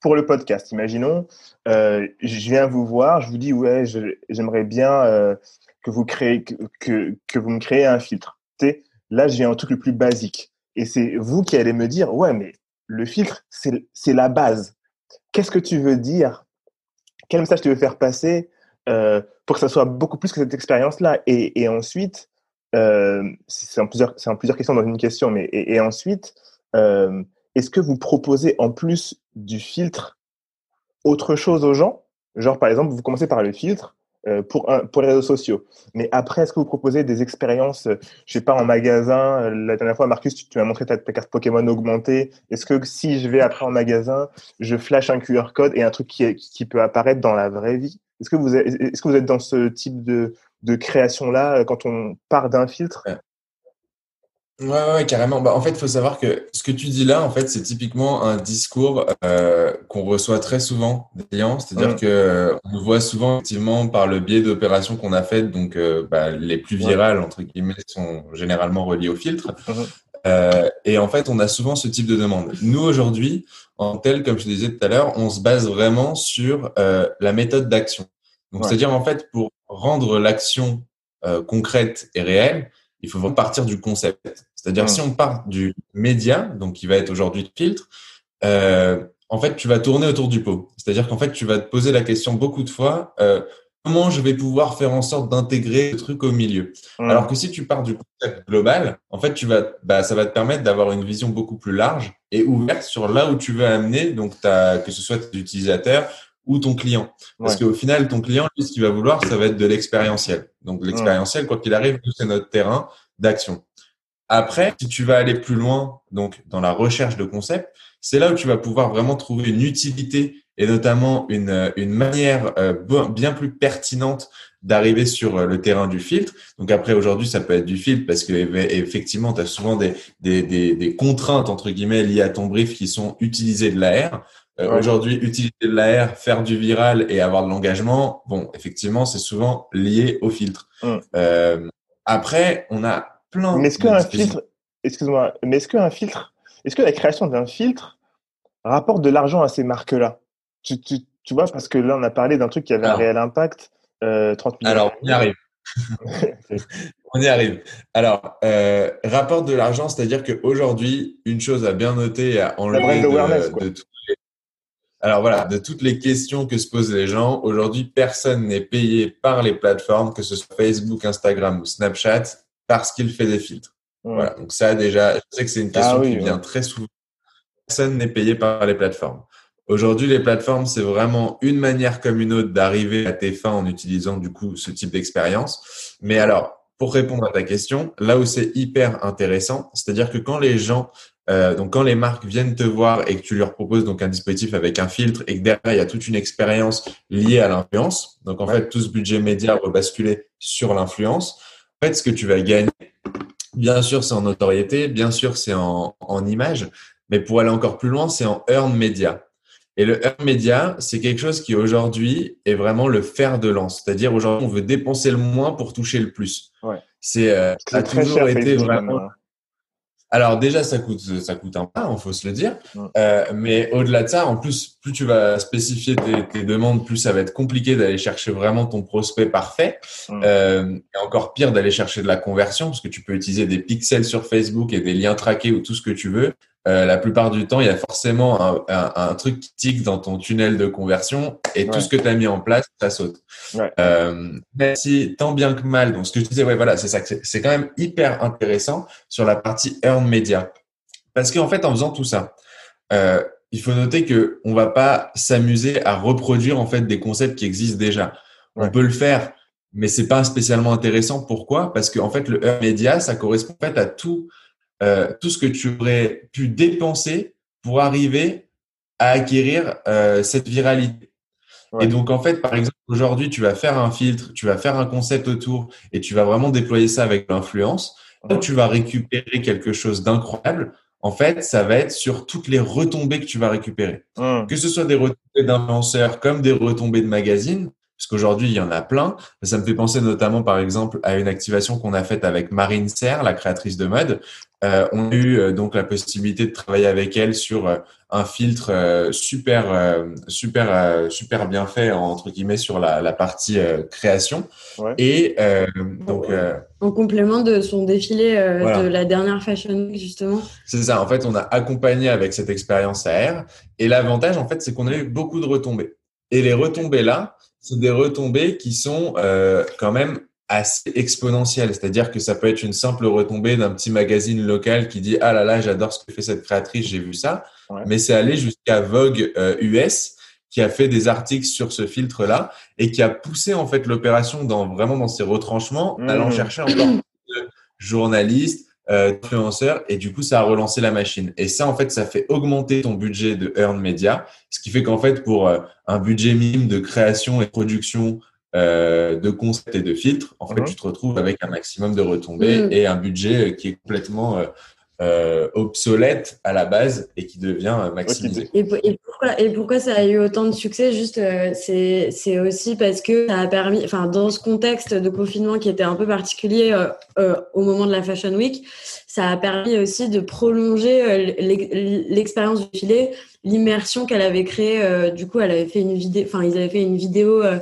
pour le podcast, imaginons, euh, je viens vous voir, je vous dis, ouais, j'aimerais bien euh, que vous créez, que, que, vous me créez un filtre. Là, j'ai un truc le plus basique. Et c'est vous qui allez me dire, ouais, mais le filtre, c'est la base. Qu'est-ce que tu veux dire? Quel message tu veux faire passer euh, pour que ça soit beaucoup plus que cette expérience-là? Et, et, ensuite, euh, c'est en, plusieurs, en plusieurs questions dans une question, mais et, ensuite, euh, est-ce que vous proposez en plus du filtre autre chose aux gens? Genre, par exemple, vous commencez par le filtre, pour, un, pour les réseaux sociaux. Mais après, est-ce que vous proposez des expériences, euh, je sais pas, en magasin euh, La dernière fois, Marcus, tu, m'as montré ta, carte Pokémon augmentée. Est-ce que si je vais après en magasin, je flash un QR code et un truc qui, qui peut apparaître dans la vraie vie? Est-ce que, vous est-ce que vous êtes dans ce type de, de création-là quand on part d'un filtre? Ouais, ouais, carrément. Bah, en fait, il faut savoir que ce que tu dis là, en fait, c'est typiquement un discours euh, qu'on reçoit très souvent des clients. C'est-à-dire qu'on que euh, on voit souvent effectivement par le biais d'opérations qu'on a faites, donc euh, bah, les plus virales entre guillemets sont généralement reliées au filtre. Euh, et en fait, on a souvent ce type de demande. Nous aujourd'hui, en tel comme je disais tout à l'heure, on se base vraiment sur la méthode d'action. Donc, c'est-à-dire en fait pour rendre l'action concrète et réelle il faut vraiment partir du concept. C'est-à-dire, si on part du média, donc qui va être aujourd'hui le filtre, euh, en fait, tu vas tourner autour du pot. C'est-à-dire qu'en fait, tu vas te poser la question beaucoup de fois, euh, comment je vais pouvoir faire en sorte d'intégrer le truc au milieu? Alors que si tu pars du concept global, en fait, tu vas, bah, ça va te permettre d'avoir une vision beaucoup plus large et ouverte sur là où tu veux amener, donc que ce soit tes utilisateurs ou ton client. Parce qu'au final, ton client, lui, ce qu'il va vouloir, ça va être de l'expérientiel. Donc, l'expérientiel, quoi qu'il arrive, c'est notre terrain d'action. Après, si tu vas aller plus loin, donc dans la recherche de concepts, c'est là où tu vas pouvoir vraiment trouver une utilité et notamment une, une manière euh, bien plus pertinente d'arriver sur euh, le terrain du filtre. Donc après, aujourd'hui, ça peut être du filtre parce que effectivement, tu as souvent des, des, des, des, contraintes, entre guillemets, liées à ton brief qui sont utiliser de l'AR. Euh, aujourd'hui, utiliser de l'AR, faire du viral et avoir de l'engagement, bon, effectivement, c'est souvent lié au filtre. Euh, après, on a plein. Mais est-ce qu'un filtre, excuse-moi, mais est-ce qu'un filtre, est-ce que la création d'un filtre rapporte de l'argent à ces marques-là? Tu, tu, tu, vois, parce que là, on a parlé d'un truc qui avait un réel impact, euh, 30 millions. Alors, on y arrive. *laughs* on y arrive. Alors, euh, rapporte de l'argent, c'est-à-dire qu'aujourd'hui, une chose à bien noter et à enlever de, de, alors voilà, de toutes les questions que se posent les gens, aujourd'hui, personne n'est payé par les plateformes, que ce soit Facebook, Instagram ou Snapchat, parce qu'il fait des filtres. Voilà, donc ça déjà, je sais que c'est une ah question qui vient très souvent. Personne n'est payé par les plateformes. Aujourd'hui, les plateformes, c'est vraiment une manière comme une autre d'arriver à tes fins en utilisant du coup ce type d'expérience. Mais alors, pour répondre à ta question, là où c'est hyper intéressant, c'est-à-dire que quand les gens euh, donc, quand les marques viennent te voir et que tu leur proposes donc un dispositif avec un filtre et que derrière il y a toute une expérience liée à l'influence, donc en fait tout ce budget média va basculer sur l'influence. En fait, ce que tu vas gagner, bien sûr, c'est en notoriété, bien sûr, c'est en, en image, mais pour aller encore plus loin, c'est en earn media. Et le earn media, c'est quelque chose qui aujourd'hui est vraiment le fer de lance. C'est-à-dire aujourd'hui, on veut dépenser le moins pour toucher le plus. Ouais. C'est euh, ça a toujours été vraiment. Alors déjà, ça coûte, ça coûte un pas, il faut se le dire. Euh, mais au-delà de ça, en plus, plus tu vas spécifier tes, tes demandes, plus ça va être compliqué d'aller chercher vraiment ton prospect parfait. Euh, et encore pire d'aller chercher de la conversion, parce que tu peux utiliser des pixels sur Facebook et des liens traqués ou tout ce que tu veux. Euh, la plupart du temps, il y a forcément un, un, un, truc qui tique dans ton tunnel de conversion et tout ce que tu as mis en place, ça saute. Ouais. Euh, mais si tant bien que mal, donc ce que je disais, ouais, voilà, c'est ça, c'est quand même hyper intéressant sur la partie earn media, parce qu'en fait, en faisant tout ça, euh, il faut noter que on va pas s'amuser à reproduire en fait des concepts qui existent déjà. On peut le faire, mais c'est pas spécialement intéressant. Pourquoi? Parce qu'en fait, le earn media, ça correspond en fait à tout euh, tout ce que tu aurais pu dépenser pour arriver à acquérir euh, cette viralité. Et donc, en fait, par exemple, aujourd'hui, tu vas faire un filtre, tu vas faire un concept autour et tu vas vraiment déployer ça avec l'influence. Là, tu vas récupérer quelque chose d'incroyable. En fait, ça va être sur toutes les retombées que tu vas récupérer. Mmh. Que ce soit des retombées d'influenceurs comme des retombées de magazines, parce qu'aujourd'hui, il y en a plein. Ça me fait penser notamment, par exemple, à une activation qu'on a faite avec Marine Serre, la créatrice de mode. Euh, on a eu euh, donc la possibilité de travailler avec elle sur euh, un filtre euh, super, super, super bien fait entre guillemets sur la, la partie création. Ouais. Et donc en complément de son défilé de la dernière Fashion Week justement. C'est ça. En fait, on a accompagné avec cette expérience AR. Et l'avantage, en fait, c'est qu'on a eu beaucoup de retombées. Et les retombées là, c'est des retombées qui sont euh, quand même assez exponentielles. C'est-à-dire que ça peut être une simple retombée d'un petit magazine local qui dit ah là là j'adore ce que fait cette créatrice, j'ai vu ça. Mais c'est allé jusqu'à Vogue US euh, qui a fait des articles sur ce filtre-là et qui a poussé en fait l'opération dans vraiment dans ses retranchements, allant mmh. chercher encore plus de journalistes, euh, d'influenceurs et du coup ça a relancé la machine et ça en fait ça fait augmenter ton budget de earn media ce qui fait qu'en fait pour euh, un budget minime de création et production euh, de concepts et de filtres en fait mhm. tu te retrouves avec un maximum de retombées mm. et un budget qui est complètement euh, obsolète à la base et qui devient euh, maximisé. Et, pourquoi, et pourquoi ça a eu autant de succès? Juste, euh, c'est aussi parce que ça a permis, enfin, dans ce contexte de confinement qui était un peu particulier au moment de la Fashion Week, ça a permis aussi de prolonger l'expérience du filet l'immersion qu'elle avait créée. Euh, du coup, elle avait fait une vidéo, enfin, ils avaient fait une vidéo euh,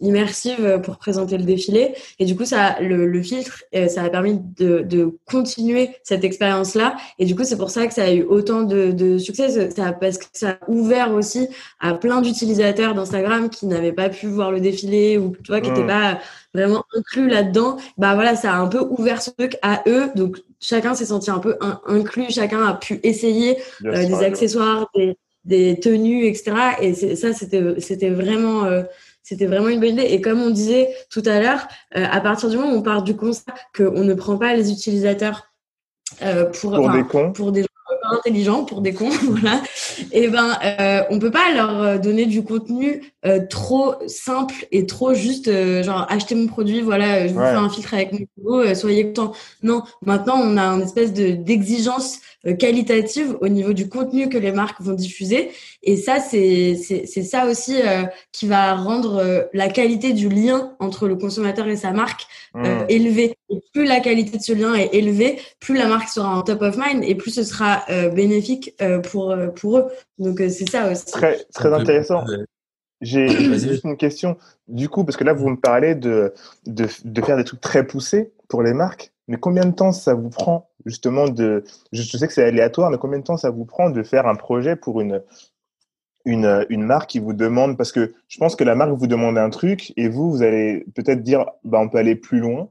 immersive euh, pour présenter le défilé. Et du coup, ça, le, le filtre, ça a permis de, de continuer cette expérience-là. Et du coup, c'est pour ça que ça a eu autant de, de succès. Ça, parce que ça a ouvert aussi à plein d'utilisateurs d'Instagram qui n'avaient pas pu voir le défilé ou tu vois, qui n'étaient mmh. pas vraiment inclus là-dedans. Bah voilà, ça a un peu ouvert ce truc à eux. Donc chacun s'est senti un peu inclus, chacun a pu essayer euh, des accessoires, des, des, tenues, etc. Et ça, c'était vraiment euh, c'était vraiment une bonne idée. Et comme on disait tout à l'heure, euh, à partir du moment où on part du constat qu'on ne prend pas les utilisateurs pour, pour, des cons. pour des intelligents pour des cons, *laughs* voilà. Et ben, euh, on peut pas leur euh, donner du contenu euh, trop simple et trop juste, euh, genre acheter mon produit, voilà, je vous fais un filtre avec mon logo, soyez content. Non, maintenant on a une espèce de d'exigence qualitative au niveau du contenu que les marques vont diffuser. Et ça, c'est c'est ça aussi qui va rendre la qualité du lien entre le consommateur et sa marque mmh. élevée. Et plus la qualité de ce lien est élevée, plus la marque sera en top of mind et plus ce sera bénéfique pour pour eux. Donc c'est ça aussi. Très très intéressant. J'ai juste une question. Du coup, parce que là, vous me parlez de, de, de, faire des trucs très poussés pour les marques, mais combien de temps ça vous prend justement de... Je, sais que c'est aléatoire, mais combien de temps ça vous prend de faire un projet pour une, une, une marque qui vous demande... Parce que je pense que la marque vous demande un truc et vous, vous allez peut-être dire, bah, on peut aller plus loin.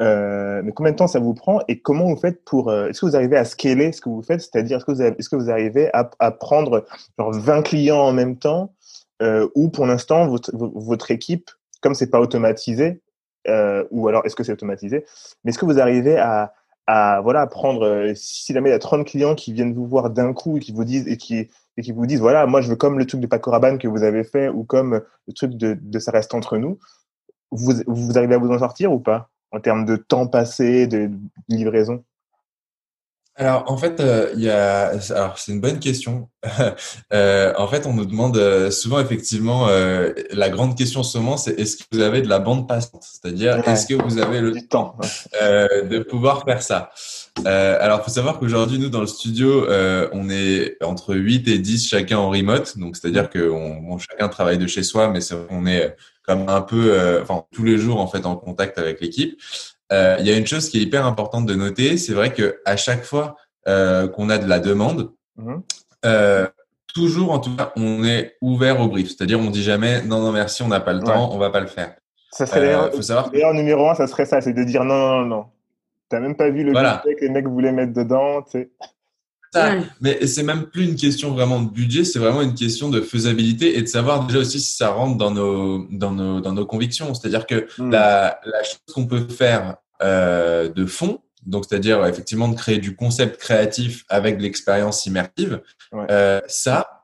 Euh, mais combien de temps ça vous prend et comment vous faites pour euh, est-ce que vous arrivez à scaler ce que vous faites? C'est-à-dire est-ce que vous est-ce que vous arrivez à, à prendre genre 20 clients en même temps euh, ou pour l'instant votre, votre équipe, comme c'est pas automatisé, euh, ou alors est-ce que c'est automatisé, mais est-ce que vous arrivez à, à voilà prendre euh, si jamais il y a 30 clients qui viennent vous voir d'un coup et qui vous disent et qui et qui vous disent voilà moi je veux comme le truc de Paco Rabanne que vous avez fait ou comme le truc de, de ça reste entre nous, vous vous arrivez à vous en sortir ou pas en termes de temps passé, de livraison? Alors en fait, euh, il y a. Alors c'est une bonne question. *laughs* euh, en fait, on nous demande euh, souvent effectivement euh, la grande question en ce moment, c'est est-ce que vous avez de la bande passante, c'est-à-dire est-ce que vous avez le temps de pouvoir faire ça? Alors, faut savoir qu'aujourd'hui, nous dans le studio, on est entre 8 et 10 chacun en remote, donc c'est-à-dire que on, chacun travaille de chez soi, mais on est comme un peu, enfin tous les jours en fait en contact avec l'équipe. Euh, il y a une chose qui est hyper importante de noter, c'est vrai que à chaque fois euh, qu'on a de la demande, euh, toujours en tout cas, on est ouvert au brief. C'est-à-dire, on dit jamais non, non, merci, on n'a pas le temps, on va pas le faire. Ça serait d'ailleurs, numéro un, ça serait ça, c'est de dire non, non, non, non. T'as même pas vu le voilà. budget que les mecs voulaient mettre dedans, tu sais. Ça, mais c'est même plus une question vraiment de budget, c'est vraiment une question de faisabilité et de savoir déjà aussi si ça rentre dans nos, dans nos, dans nos convictions. C'est-à-dire que hmm. la, la chose qu'on peut faire euh, de fond, donc c'est-à-dire effectivement de créer du concept créatif avec de l'expérience immersive, euh, ça,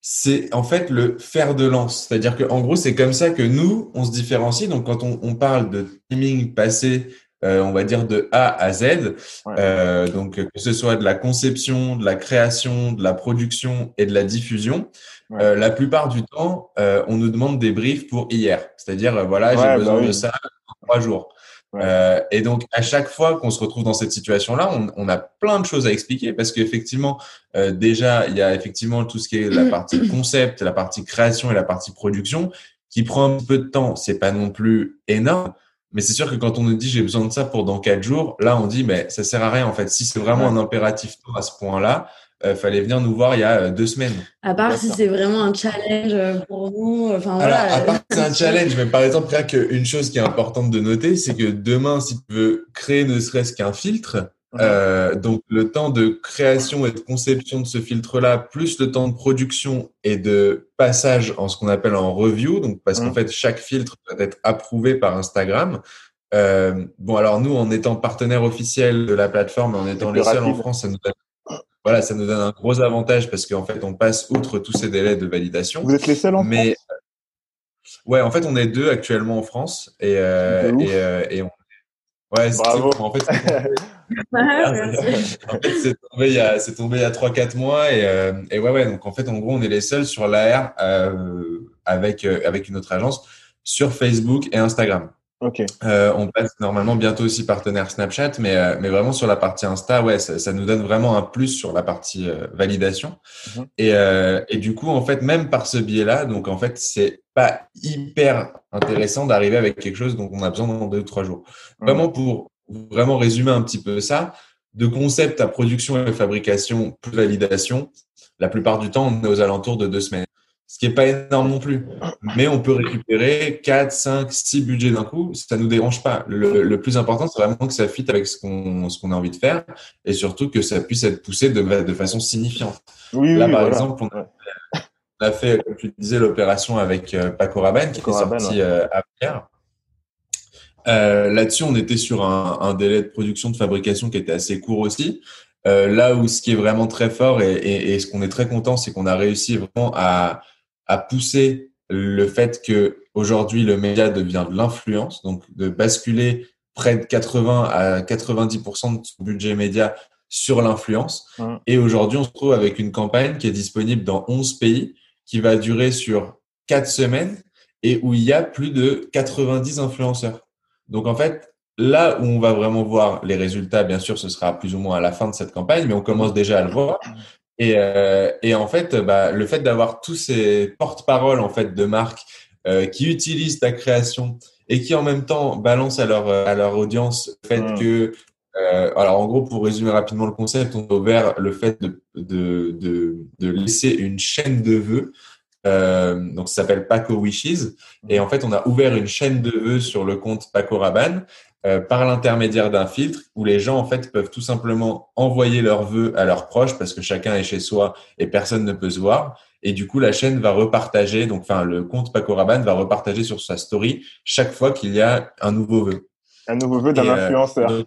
c'est en fait le fer de lance. C'est-à-dire qu'en gros, c'est comme ça que nous, on se différencie. Donc, quand on, parle de timing passé, euh, on va dire de A à Z, euh, donc que ce soit de la conception, de la création, de la production et de la diffusion, euh, la plupart du temps, on nous demande des briefs pour hier. C'est-à-dire, voilà, j'ai bah besoin de ça en trois jours. Euh, et donc, à chaque fois qu'on se retrouve dans cette situation-là, on, on, a plein de choses à expliquer parce qu'effectivement, euh, déjà, il y a effectivement tout ce qui est la partie *coughs* concept, la partie création et la partie production qui prend un peu de temps. C'est pas non plus énorme, mais c'est sûr que quand on nous dit j'ai besoin de ça pour dans quatre jours, là, on dit mais ça sert à rien en fait. Si c'est vraiment un impératif à ce point-là, euh, fallait venir nous voir il y a euh, deux semaines. À part si c'est vraiment un challenge euh, pour nous. Enfin, voilà. à part si c'est un *laughs* challenge, mais par exemple, rien qu'une chose qui est importante de noter, c'est que demain, si tu veux créer ne serait-ce qu'un filtre, euh, donc le temps de création et de conception de ce filtre-là, plus le temps de production et de passage en ce qu'on appelle en review, donc parce qu'en fait chaque filtre doit être approuvé par Instagram. Euh, bon alors nous, en étant partenaire officiel de la plateforme, en étant les seuls en France, ça nous donne voilà, ça nous donne un gros avantage parce qu'en fait, on passe outre tous ces délais de validation. Vous êtes les seuls en mais, France? Ouais, en fait, on est deux actuellement en France et, euh, et, euh, et on... Ouais, Bravo. *laughs* *laughs* En fait, c'est tombé, il y a, c'est tombé il y a 3-4 mois et, euh, et ouais, ouais, donc en fait, en gros, on est les seuls sur l'AR euh, avec, euh, avec une autre agence sur Facebook et Instagram. Euh, on passe normalement bientôt aussi partenaire Snapchat, mais, euh, mais vraiment sur la partie Insta, ouais, ça, ça, nous donne vraiment un plus sur la partie euh, validation. Mhm. Et, et du coup, en fait, même par ce biais-là, donc en fait, c'est pas hyper intéressant d'arriver avec quelque chose dont on a besoin dans deux ou trois jours. Mhm. Vraiment pour vraiment résumer un petit peu ça, de concept à production et fabrication plus validation, la plupart du temps, on est aux alentours de deux semaines ce qui est pas énorme non plus. Mais on peut récupérer 4, 5, 6 budgets d'un coup, ça nous dérange pas. Le, le plus important, c'est vraiment que ça fit avec ce qu'on qu'on a envie de faire et surtout que ça puisse être poussé de, de façon signifiante. Oui, Là, oui, par voilà. exemple, on a, fait, comme tu disais, l'opération avec euh, Paco Rabanne qui est sorti euh, à Pierre. Euh, Là-dessus, on était sur un, un, délai de production de fabrication qui était assez court aussi. Euh, là où ce qui est vraiment très fort et, et, et ce qu'on est très content, c'est qu'on a réussi vraiment à à pousser le fait que aujourd'hui le média devient de l'influence, donc de basculer près de 80 à 90% de son budget média sur l'influence. Mmh. Et aujourd'hui, on se trouve avec une campagne qui est disponible dans 11 pays, qui va durer sur 4 semaines et où il y a plus de 90 influenceurs. Donc en fait, là où on va vraiment voir les résultats, bien sûr, ce sera plus ou moins à la fin de cette campagne, mais on commence déjà à le voir. Et, euh, et en fait, bah, le fait d'avoir tous ces porte-paroles en fait de marques euh, qui utilisent ta création et qui en même temps balancent à leur à leur audience le fait mmh. que euh, alors en gros pour résumer rapidement le concept, on a ouvert le fait de de de, de laisser une chaîne de vœux. Euh, donc ça s'appelle Paco Wishes et en fait on a ouvert une chaîne de vœux sur le compte Paco Rabanne euh, par l'intermédiaire d'un filtre où les gens en fait peuvent tout simplement envoyer leurs vœux à leurs proches parce que chacun est chez soi et personne ne peut se voir. Et du coup, la chaîne va repartager, donc enfin le compte Paco Rabanne va repartager sur sa story chaque fois qu'il y a un nouveau vœu. Un nouveau vœu d'un influenceur. Euh,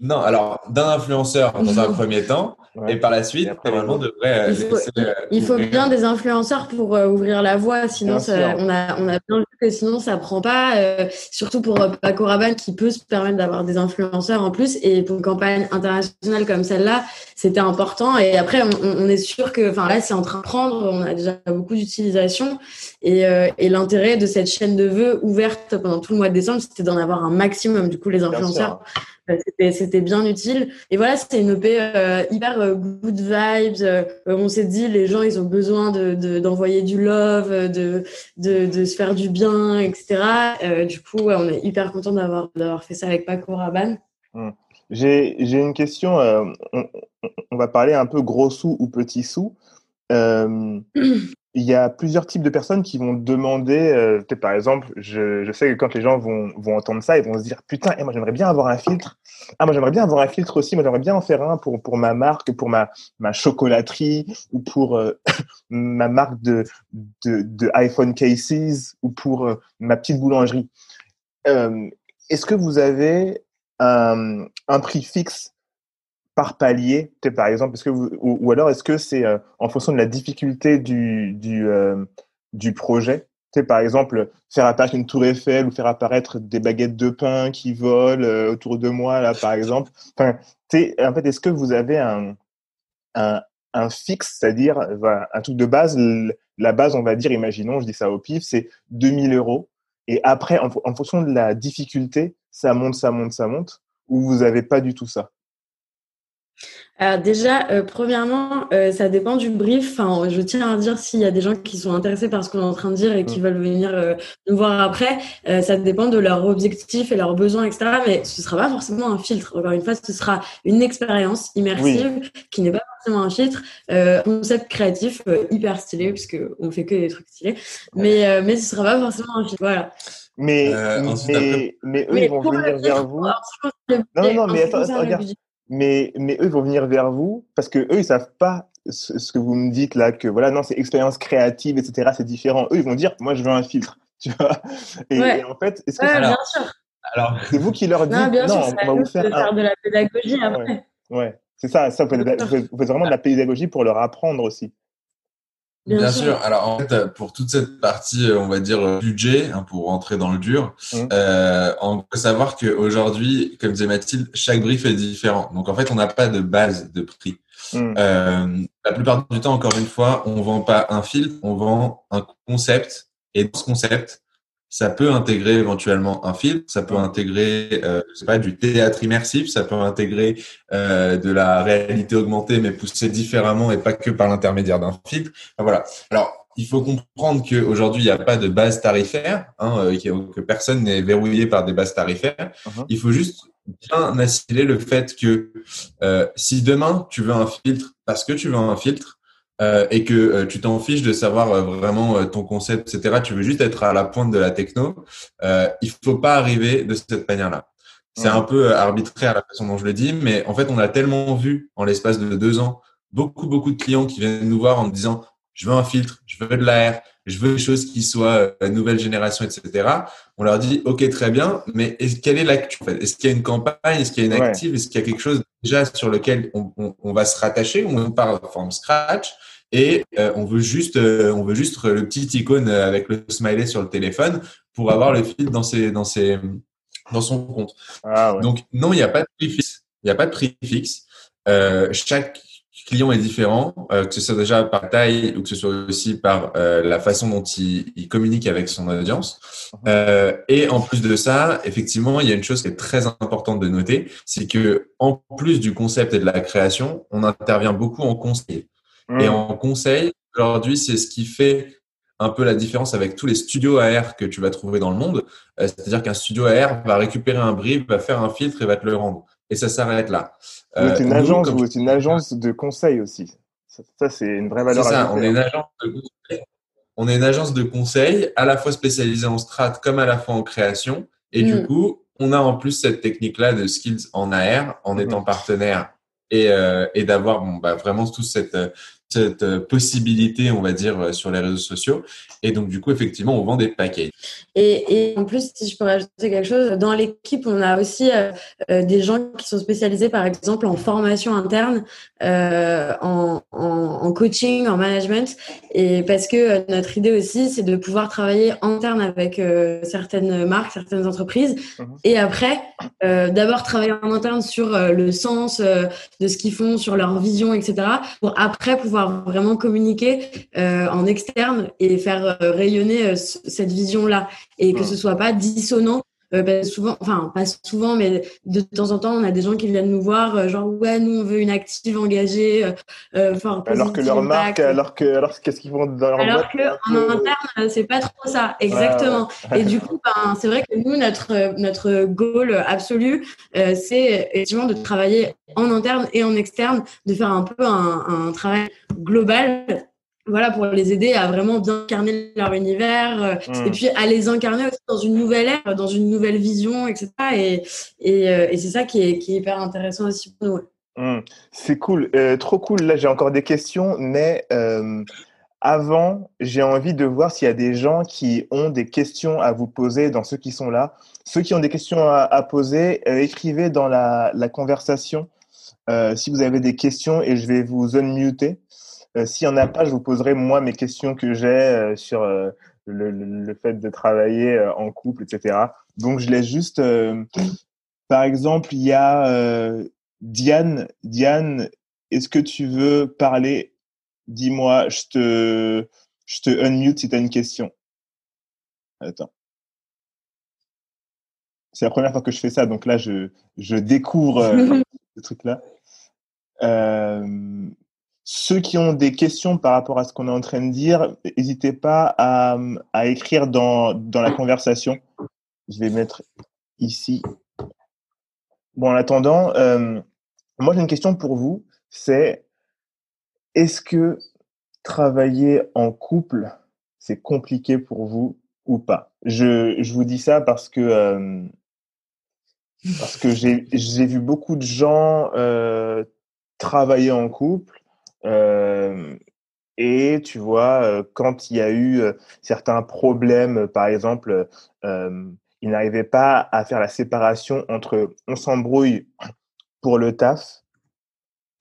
non, alors d'un influenceur dans un *laughs* premier temps, et par la suite, normalement, devrait. Il faut, euh, il faut bien des influenceurs pour euh, ouvrir la voie, sinon ça, on a on a bien vu que sinon ça prend pas. Euh, surtout pour Paco Rabanne qui peut se permettre d'avoir des influenceurs en plus et pour une campagne internationale comme celle-là, c'était important. Et après, on, on est sûr que, enfin là, c'est en train de prendre. On a déjà beaucoup d'utilisation et, et l'intérêt de cette chaîne de vœux ouverte pendant tout le mois de décembre, c'était d'en avoir un maximum. Du coup, les influenceurs c'était bien utile. Et voilà, c'était une EP euh, hyper euh, good vibes. Euh, on s'est dit, les gens, ils ont besoin d'envoyer de, du love, de, de, se faire du bien, etc. du coup, ouais, on est hyper content d'avoir fait ça avec Paco Rabanne. Hum. J'ai une question. On, on, va parler un peu gros sous ou petits sous. *clears throat* il y a plusieurs types de personnes qui vont demander, euh, par exemple, je, je, sais que quand les gens vont, vont entendre ça, ils vont se dire putain, et moi j'aimerais bien avoir un filtre. Ah moi j'aimerais bien avoir un filtre aussi. Moi j'aimerais bien en faire un pour pour ma marque, pour ma ma chocolaterie ou pour euh, *laughs* ma marque de, de, de iPhone cases ou pour euh, ma petite boulangerie. Euh, est-ce que vous avez un, un prix fixe par palier, par exemple, est-ce que vous, ou, alors est-ce que c'est en fonction de la difficulté du, du, du projet par exemple, faire apparaître une tour Eiffel ou faire apparaître des baguettes de pain qui volent autour de moi, là, par exemple. Enfin, en fait, est-ce que vous avez un, un, un fixe, c'est-à-dire un truc de base, la base, on va dire, imaginons, je dis ça au pif, c'est 2000 euros. Et après, en, fonction de la difficulté, ça monte, ça monte, ça monte, ou vous n'avez pas du tout ça? Alors déjà, euh, premièrement, euh, ça dépend du brief. Enfin, je tiens à dire s'il y a des gens qui sont intéressés par ce qu'on est en train de dire et qui mm. veulent venir euh, nous voir après, ça dépend de leurs objectifs et leurs besoins, etc. Mais ce sera pas forcément un filtre. Encore une fois, ce sera une expérience immersive qui n'est pas forcément un filtre. concept créatif hyper stylé puisque on fait que des trucs stylés. Mais mais ce sera pas forcément un filtre. Voilà. Mais mais, eux ils vont venir vers vous. non non mais attends, attends regarde mais, mais eux vont venir vers vous parce que eux, ils savent pas ce, que vous me dites là, que voilà, non, c'est expérience créative, etc., c'est différent. Eux, ils vont dire, moi, je veux un filtre, *laughs* tu vois. Et, en fait, est-ce que ouais, bien sûr. Alors, c'est vous qui leur dites, non, bien sûr, on va vous faire, faire de la pédagogie après. Ouais, c'est ça, ça vous, faites, vraiment de la pédagogie pour leur apprendre aussi. Bien, sûr. Alors en fait, pour toute cette partie, on va dire budget, hein, pour rentrer dans le dur, mmh. euh, on peut savoir qu'aujourd'hui, comme disait Mathilde, chaque brief est différent. Donc en fait, on n'a pas de base de prix. Mmh. Euh, la plupart du temps, encore une fois, on vend pas un fil, on vend un concept. Et dans ce concept, ça peut intégrer éventuellement un film, ça peut intégrer, euh, je sais pas, du théâtre immersif, ça peut intégrer euh, de la réalité augmentée, mais poussée différemment et pas que par l'intermédiaire d'un filtre. voilà. Alors, il faut comprendre qu'aujourd'hui, il n'y a pas de base tarifaire, hein, euh, que personne n'est verrouillé par des bases tarifaires. Uh-huh. Il faut juste bien assimiler le fait que euh, si demain tu veux un filtre parce que tu veux un filtre, euh, et que euh, tu t'en fiches de savoir euh, vraiment ton concept, etc. Tu veux juste être à la pointe de la techno. il faut pas arriver de cette manière-là. C'est un peu arbitraire la façon dont je le dis, mais en fait, on a tellement vu en l'espace de deux ans beaucoup beaucoup de clients qui viennent nous voir en disant je veux un filtre, je veux de l'air, je veux des choses qui soient nouvelle génération, etc. On leur dit ok très bien, mais est quelle est l'actu en fait? Est-ce qu'il y a une campagne? Est-ce qu'il y a une active? Est-ce qu'il y a quelque chose déjà sur lequel on, on, on va se rattacher? Ou on part from scratch et euh, on veut juste euh, on veut juste le petit icône avec le smiley sur le téléphone pour avoir le fil dans ses dans ses dans son compte. Ah, ouais. Donc non, il n'y a pas de prix fixe. Il n'y a pas de prix fixe. Euh, chaque client est différent, euh, que ce soit déjà par taille ou que ce soit aussi par euh, la façon dont il, il, communique avec son audience. Uh-huh. et en plus de ça, effectivement, il y a une chose qui est très importante de noter, c'est que en plus du concept et de la création, on intervient beaucoup en conseil. Et mm. en conseil, aujourd'hui, c'est ce qui fait un peu la différence avec tous les studios AR que tu vas trouver dans le monde. Euh, c'est-à-dire qu'un studio AR va récupérer un brief, va faire un filtre et va te le rendre. Et ça s'arrête là. Euh, c'est une, agence, une agence de conseil aussi. Ça, c'est une vraie valeur ça, On est une agence de conseil. On est une agence de conseil, à la fois spécialisée en strat comme à la fois en création. Et du mm. coup, on a en plus cette technique-là de skills en AR en mm-hmm. étant partenaire et, euh, et d'avoir bon, bah, vraiment toute cette, cette euh, possibilité, on va dire, euh, sur les réseaux sociaux. Et donc, du coup, effectivement, on vend des packages. Et, et en plus, si je peux rajouter quelque chose, dans l'équipe, on a aussi euh, des gens qui sont spécialisés, par exemple, en formation interne, euh, en, en, en, coaching, en management. Et parce que notre idée aussi, c'est de pouvoir travailler interne avec certaines marques, certaines entreprises. Mhm. Et après, d'abord travailler en interne sur le sens de ce qu'ils font, sur leur vision, etc. Pour après pouvoir vraiment communiquer euh, en externe et faire euh, rayonner euh, cette vision-là. Et que ce soit pas dissonant souvent, enfin pas souvent, mais de temps en temps, on a des gens qui viennent nous voir, genre ouais, nous on veut une active engagée, euh, alors que leur marque, alors que alors qu'est-ce qu'ils font dans leur Alors que en interne, c'est pas trop ça, exactement. Et du coup, ben, c'est vrai que nous notre notre goal absolu, c'est effectivement de travailler en interne et en externe, de faire un peu un, un travail global voilà pour les aider à vraiment bien incarner leur univers euh, hmm. et puis à les incarner aussi dans une nouvelle ère dans une nouvelle vision etc et, et, euh, et c'est ça qui est, qui est hyper intéressant aussi pour nous hmm. c'est cool euh, trop cool là j'ai encore des questions mais avant j'ai envie de voir s'il y a des gens qui ont des questions à vous poser dans ceux qui sont là ceux qui ont des questions à, à poser écrivez dans la, la conversation si vous avez des questions et je vais vous unmuter. S'il n'y en a pas, je vous poserai moi mes questions que j'ai sur le, fait de travailler en couple, etc. Donc, je laisse juste, par exemple, il y a Diane. Diane, est-ce que tu veux parler? Dis-moi, je te, je te unmute si tu as une question. Attends. C'est la première fois que je fais ça, donc là, je, je découvre euh, *laughs* ce truc-là. Euh, ceux qui ont des questions par rapport à ce qu'on est en train de dire, n'hésitez pas à, à écrire dans, dans, la conversation. Je vais mettre ici. Bon, en attendant, euh, moi j'ai une question pour vous. C'est est-ce que travailler en couple, c'est compliqué pour vous ou pas? Je, je, vous dis ça parce que euh, parce que j'ai vu beaucoup de gens euh, travailler en couple et tu vois quand il y a eu certains problèmes, par exemple, ils n'arrivaient pas à faire la séparation entre on s'embrouille pour le taf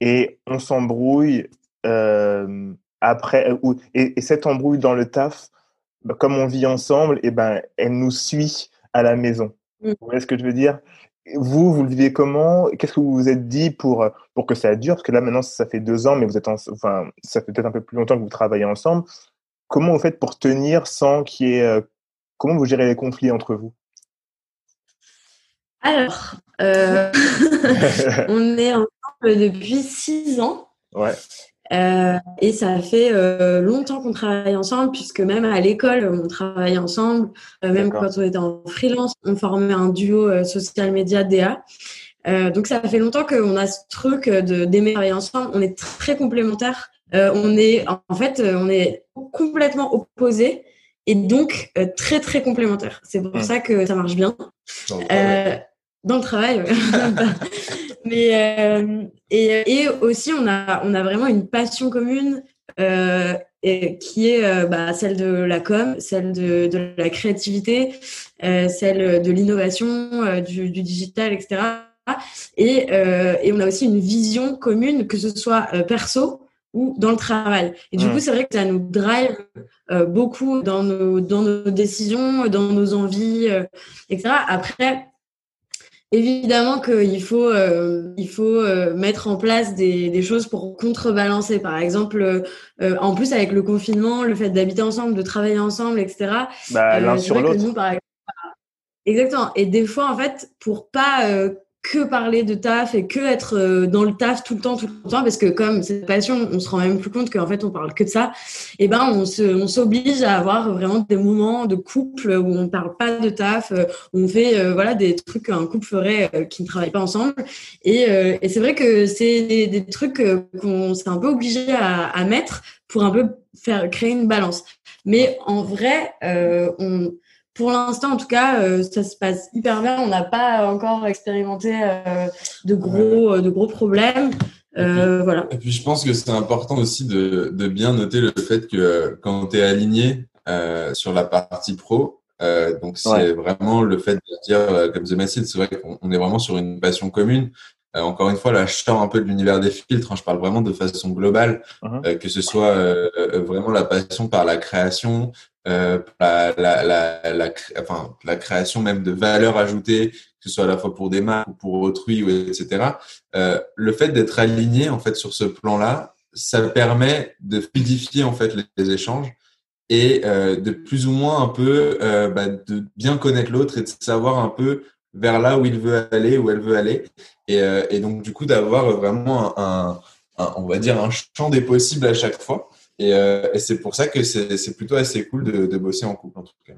et on s'embrouille euh, après et, et, cette embrouille dans le taf, bah, comme on vit ensemble, et eh ben elle nous suit à la maison. Mmh. Vous voyez ce que je veux dire? Vous, vous le vivez comment? Qu'est-ce que vous vous êtes dit pour, pour que ça dure? Parce que là, maintenant, ça fait deux ans, mais vous êtes enfin, ça fait peut-être un peu plus longtemps que vous travaillez ensemble. Comment vous faites pour tenir sans qu'il y ait. Euh, comment vous gérez les conflits entre vous? Alors, euh, *laughs* *laughs* on est ensemble depuis six ans. Ouais. Euh, et ça fait euh, longtemps qu'on travaille ensemble, puisque même à l'école, on travaille ensemble. Euh, même quand on était en freelance, on formait un duo social media DA. donc ça fait longtemps qu'on a ce truc de d'aimer travailler ensemble. On est très complémentaires. on est en fait, on est complètement opposés et donc très très complémentaires. C'est pour mmh. ça que ça marche bien. Dans le travail. *laughs* *laughs* Mais euh, et, et, aussi on a on a vraiment une passion commune euh, et, qui est euh, bah, celle de la com, celle de, de la créativité, celle de l'innovation, du, du, digital, etc. Et, et on a aussi une vision commune, que ce soit perso ou dans le travail. Et du coup, c'est vrai que ça nous drive beaucoup dans nos, dans nos décisions, dans nos envies, etc. Après, Évidemment qu'il faut, euh, il faut euh, mettre en place des, des, choses pour contrebalancer. Par exemple, euh, en plus avec le confinement, le fait d'habiter ensemble, de travailler ensemble, etc. Bah, l'un sur l'autre. Exactement. Et des fois, en fait, pour pas que parler de taf et que être euh, dans le taf tout le temps, tout le temps, parce que comme c'est passion, on se rend même plus compte qu'en fait on parle que de ça. Et ben on se, on s'oblige à avoir vraiment des moments de couple où on parle pas de taf, euh, où on fait euh, voilà des trucs qu'un couple ferait qui ne travaille pas ensemble. Et, et c'est vrai que c'est des, des trucs qu'on s'est un peu obligé à, à mettre pour un peu faire créer une balance. Mais en vrai, on pour l'instant, en tout cas, euh, ça se passe hyper bien. On n'a pas encore expérimenté euh, de gros, euh, de gros problèmes. Et puis, voilà. Et puis, je pense que c'est important aussi de, de, bien noter le fait que quand tu es aligné sur la partie pro, donc c'est vraiment le fait de dire, comme The Massive, c'est vrai qu'on est vraiment sur une passion commune. Encore une fois, là, je sors un peu de l'univers des filtres. Hein, je parle vraiment de façon globale, uh-huh. que ce soit vraiment la passion par la création, euh, la, la, la, la, enfin, la création même de valeur ajoutée, que ce soit à la fois pour des marques ou pour autrui, ou etc. Euh, le fait d'être aligné en fait sur ce plan-là, ça permet de fluidifier en fait les, échanges et euh, de plus ou moins un peu euh, bah, de bien connaître l'autre et de savoir un peu vers là où il veut aller, où elle veut aller, et, euh, et donc du coup d'avoir vraiment un, un, on va dire un champ des possibles à chaque fois. Euh, et, c'est pour ça que c'est plutôt assez cool de, de, bosser en couple, en tout cas.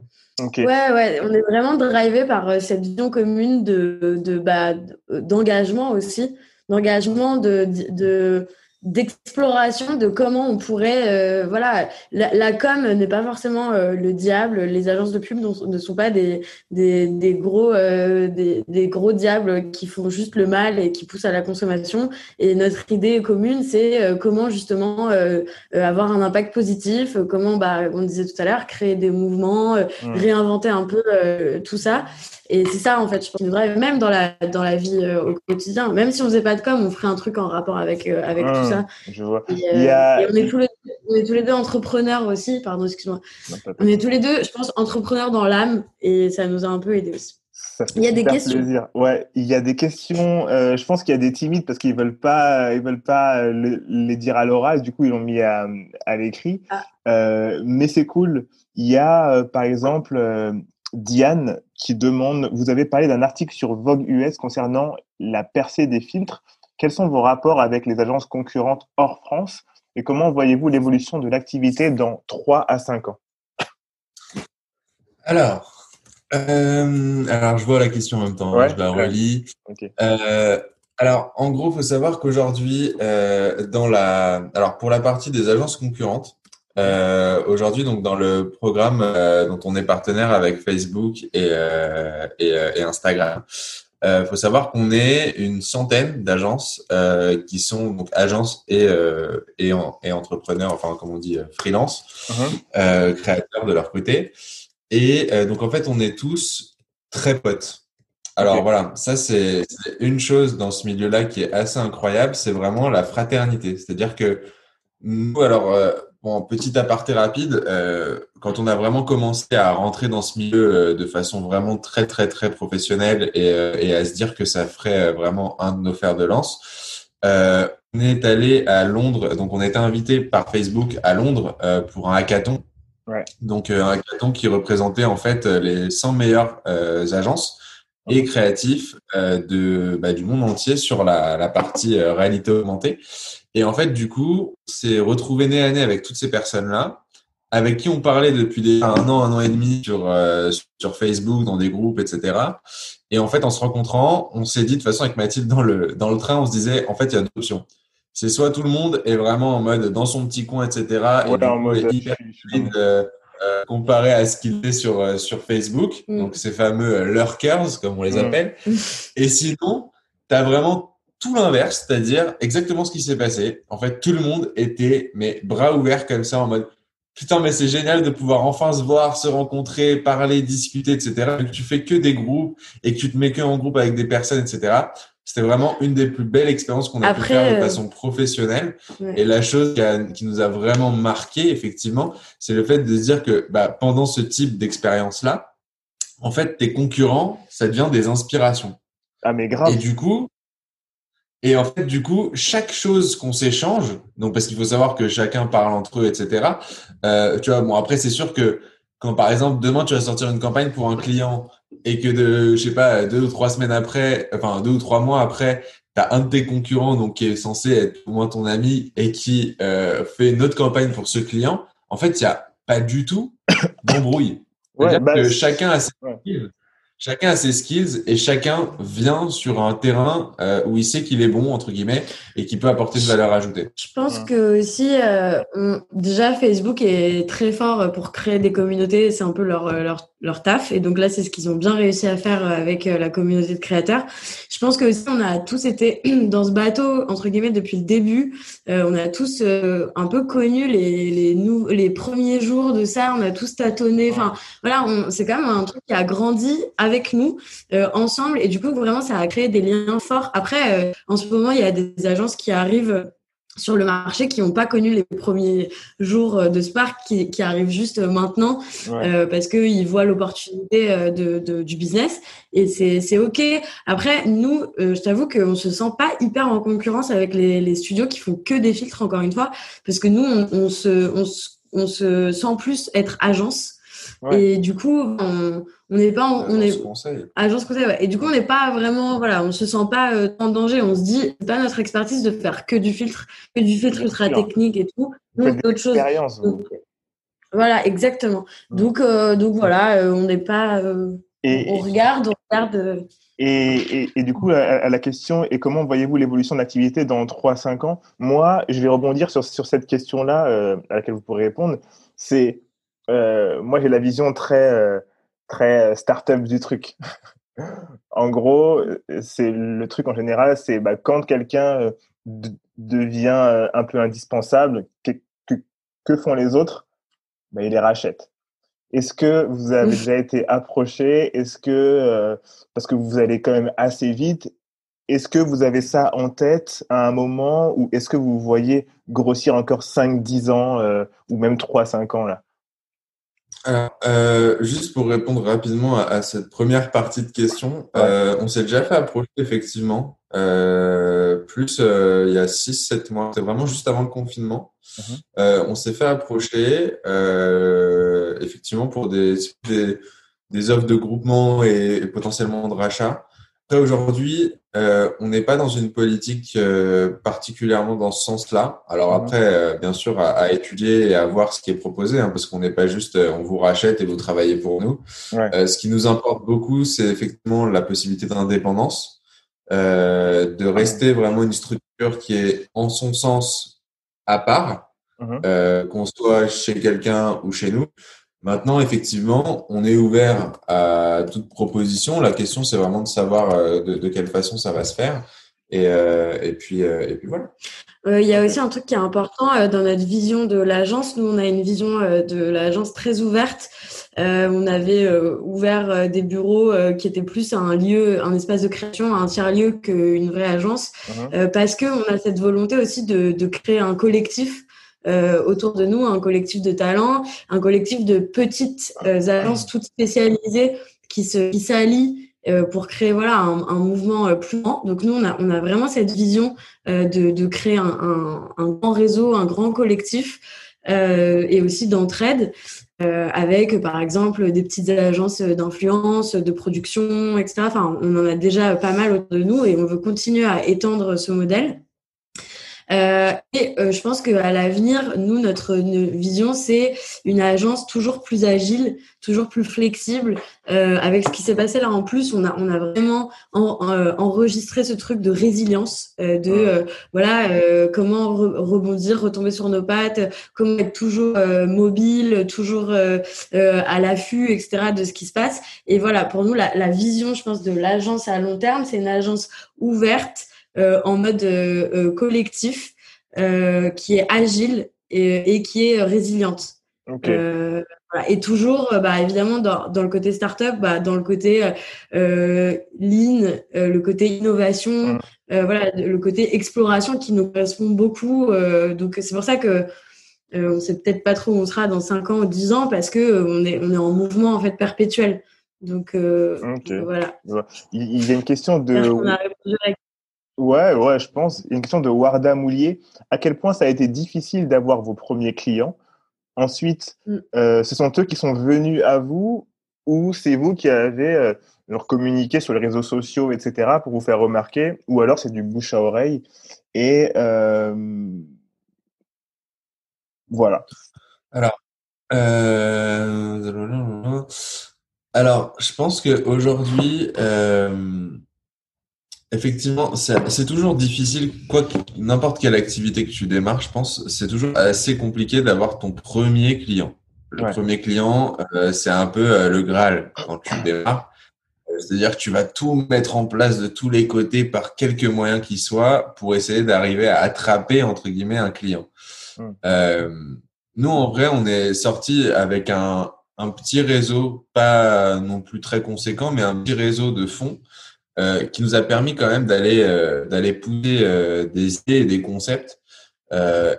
Ouais, ouais, on est vraiment drivé par euh, cette vision commune de, de bah, d'engagement aussi, d'engagement, de, de, d'exploration de comment on pourrait euh, voilà la, com n'est pas forcément euh, le diable. Les agences de pub ne sont pas des des, des gros euh, des, des, gros diables qui font juste le mal et qui poussent à la consommation. Et notre idée commune c'est comment justement avoir un impact positif comment bah on disait tout à l'heure créer des mouvements mmh. réinventer un peu tout ça et c'est ça, en fait, je pense, vrai, même dans la, dans la vie euh, au quotidien. Même si on faisait pas de com, on ferait un truc en rapport avec, euh, avec tout ça. Je vois. Et, euh, on, est tous les, on est tous les deux entrepreneurs aussi. Pardon, excuse-moi. On est tous les deux, je pense, entrepreneurs dans l'âme et ça nous a un peu aidé aussi. il y a des questions. Plaisir. Ouais, il y a des questions. je pense qu'il y a des timides parce qu'ils veulent pas, ils veulent pas les dire à l'oral. Du coup, ils l'ont mis à, à l'écrit. Ah. mais c'est cool. Il y a, par exemple, Diane qui demande, vous avez parlé d'un article sur Vogue US concernant la percée des filtres. Quels sont vos rapports avec les agences concurrentes hors France et comment voyez-vous l'évolution de l'activité dans 3 à 5 ans? Alors, euh, alors, je vois la question en même temps, hein, je la relis. Euh, alors, en gros, il faut savoir qu'aujourd'hui, euh, dans la, alors pour la partie des agences concurrentes, euh, Aujourd'hui, donc dans le programme euh, dont on est partenaire avec Facebook et, euh, et, euh, et, Instagram, il euh, faut savoir qu'on est une centaine d'agences qui sont donc agences et et, et, entrepreneurs, enfin comme on dit freelance, uh-huh. créateurs de leur côté. Et donc en fait, on est tous très potes. Alors voilà, ça c'est une chose dans ce milieu-là qui est assez incroyable, c'est vraiment la fraternité. C'est-à-dire que nous, alors Bon, petit aparté rapide, euh, quand on a vraiment commencé à rentrer dans ce milieu euh, de façon vraiment très très très professionnelle et, euh, et, à se dire que ça ferait vraiment un de nos fers de lance, on est allé à Londres, donc on a été invité par Facebook à Londres pour un hackathon. Ouais. Donc un hackathon qui représentait en fait les 100 meilleures agences et créatifs de, bah, du monde entier sur la, la partie réalité augmentée. Et en fait, du coup, c'est retrouver nez à nez avec toutes ces personnes-là, avec qui on parlait depuis des, un an, un an et demi sur, euh, sur Facebook, dans des groupes, etc. Et en fait, en se rencontrant, on s'est dit de toute façon avec Mathilde dans le, dans le train, on se disait, en fait, il y a deux options. C'est soit tout le monde est vraiment en mode dans son petit coin, etc. et en mode hyper euh, euh, comparé à ce qu'il est sur, euh, sur Facebook, mm. donc ces fameux lurkers, comme on les mm. appelle. Et sinon, tu as vraiment tout l'inverse, c'est-à-dire exactement ce qui s'est passé. En fait, tout le monde était mais bras ouverts comme ça en mode putain mais c'est génial de pouvoir enfin se voir, se rencontrer, parler, discuter, etc. Et que tu fais que des groupes et que tu te mets que en groupe avec des personnes, etc. C'était vraiment une des plus belles expériences qu'on a pu faire de euh, façon professionnelle. Et la chose qui, qui, nous a vraiment marqué, effectivement, c'est le fait de se dire que bah, pendant ce type d'expérience-là, en fait, tes concurrents, ça devient des inspirations. Ah mais grave. Et du coup, et en fait, du coup, chaque chose qu'on s'échange, donc parce qu'il faut savoir que chacun parle entre eux, etc. Euh, tu vois, bon après c'est sûr que quand par exemple demain tu vas sortir une campagne pour un client et que de, je sais pas, deux ou trois semaines après, enfin deux ou trois mois après, tu as un de tes concurrents donc qui est censé être au moins ton ami et qui euh, fait une autre campagne pour ce client. En fait, il y a pas du tout d'embrouille. Ouais, bah, que chacun a ses chacun a ses skills et chacun vient sur un terrain euh, où il sait qu'il est bon entre guillemets et qui peut apporter de valeur ajoutée. Je pense que aussi euh, déjà Facebook est très fort pour créer des communautés, c'est un peu leur leur leur taf et donc là c'est ce qu'ils ont bien réussi à faire avec euh, la communauté de créateurs. Je pense que aussi on a tous été *clears throat* dans ce bateau entre guillemets depuis le début. Euh, on a tous un peu connu les les les premiers jours de ça, on a tous tâtonné. Enfin voilà, c'est quand même un truc qui a grandi avec nous euh, ensemble et du coup vraiment ça a créé des liens forts. Après euh, en ce moment il y a des agences qui arrivent sur le marché qui n'ont pas connu les premiers jours euh, de Spark qui, qui arrivent juste maintenant euh, parce qu'ils voient l'opportunité de, de, du business. Et c'est ok. Après nous je t'avoue qu'on se sent pas hyper en concurrence avec les, les, studios qui font que des filtres encore une fois parce que nous on, on se, on, on se sent plus être agence. Et du coup, on n'est pas, on agence est conseil. agence conseil. Ouais. Et du coup, on n'est pas vraiment, voilà, on se sent pas euh, en danger. On se dit, c'est pas notre expertise de faire que du filtre, que du filtre ultra technique et tout. Donc d'autres choses. voilà, exactement. Donc, euh, donc voilà, euh, on n'est pas, Et, on regarde, on regarde. Et, et, du coup, à, la question, et comment voyez-vous l'évolution de l'activité dans 3-5 ans? Moi, je vais rebondir sur, sur cette question-là à laquelle vous pourrez répondre. C'est, moi, j'ai la vision très, très start-up du truc. *laughs* en gros, c'est le truc en général, c'est bah, quand quelqu'un devient un peu indispensable, que, que, font les autres bah, Ils les rachètent. Est-ce que vous avez déjà été approché? Est-ce que, parce que vous allez quand même assez vite, est-ce que vous avez ça en tête à un moment ou est-ce que vous voyez grossir encore 5-10 ans ou même 3-5 ans là? Alors, euh, juste pour répondre rapidement à, cette première partie de question, euh, on s'est déjà fait approcher effectivement, euh, plus euh, il y a 6-7 mois, c'est vraiment juste avant le confinement. Mhm. Euh, on s'est fait approcher euh, effectivement pour des, des, des, offres de groupement et, et potentiellement de rachat aujourd'hui, euh, on n'est pas dans une politique euh, particulièrement dans ce sens-là. Alors mhm. après, euh, bien sûr, à, étudier et à voir ce qui est proposé, hein, parce qu'on n'est pas juste on vous rachète et vous travaillez pour nous. ce qui nous importe beaucoup, c'est effectivement la possibilité d'indépendance, de rester vraiment une structure qui est en son sens à part, mhm. qu'on soit chez quelqu'un ou chez nous. Maintenant, effectivement, on est ouvert à toute proposition. La question, c'est vraiment de savoir euh, de, quelle façon ça va se faire. Et, euh, et, puis, euh, et puis voilà. Il y a aussi un truc qui est important dans notre vision de l'agence. Nous, on a une vision de l'agence très ouverte. on avait ouvert des bureaux qui étaient plus un lieu, un espace de création, un tiers-lieu qu'une vraie agence, uh-huh. parce qu'on a cette volonté aussi de, de créer un collectif euh, autour de nous, un collectif de talents, un collectif de petites euh, agences toutes spécialisées qui se qui s'allient euh, pour créer voilà un, un, mouvement plus grand. Donc nous on a on a vraiment cette vision de, de créer un, un, un, grand réseau, un grand collectif et aussi d'entraide. avec par exemple des petites agences d'influence, de production, etc. Enfin, on en a déjà pas mal autour de nous et on veut continuer à étendre ce modèle. Euh, et euh, je pense qu'à l'avenir, nous, notre vision, c'est une agence toujours plus agile, toujours plus flexible. Euh, avec ce qui s'est passé là en plus, on a, on a vraiment enregistré ce truc de résilience, de voilà comment rebondir, retomber sur nos pattes, comment être toujours mobile, toujours à l'affût, etc. de ce qui se passe. Et voilà, pour nous, la, la vision, je pense, de l'agence à long terme, c'est une agence ouverte euh, en mode euh, euh, collectif, qui est agile et, qui est résiliente. Et toujours, bah, évidemment, dans, dans, le côté startup, bah, dans le côté euh, lean, le côté innovation, mmh. voilà, le côté exploration qui nous correspond beaucoup. donc, c'est pour ça que on sait peut-être pas trop où on sera dans 5 ans ou 10 ans parce que on est, on est en mouvement en fait perpétuel. Donc, voilà. Il y a une question de. Ouais, ouais, je pense. Une question de Warda Moulier. À quel point ça a été difficile d'avoir vos premiers clients? Ensuite, mm. euh, ce sont eux qui sont venus à vous ou c'est vous qui avez euh, leur communiqué sur les réseaux sociaux, etc., pour vous faire remarquer? Ou alors c'est du bouche à oreille Et euh, voilà. Alors, euh, alors, je pense qu'aujourd'hui, euh, Effectivement, c'est toujours difficile, quoi n'importe quelle activité que tu démarres, je pense, c'est toujours assez compliqué d'avoir ton premier client. Le premier client, euh, c'est un peu euh, le Graal quand tu démarres. Euh, c'est-à-dire que tu vas tout mettre en place de tous les côtés par quelques moyens qu'ils soient pour essayer d'arriver à attraper, entre guillemets, un client. Hmm. nous, en vrai, on est sorti avec un, un petit réseau, pas non plus très conséquent, mais un petit réseau de fonds euh, qui nous a permis quand même d'aller euh, d'aller pousser euh, des idées et des concepts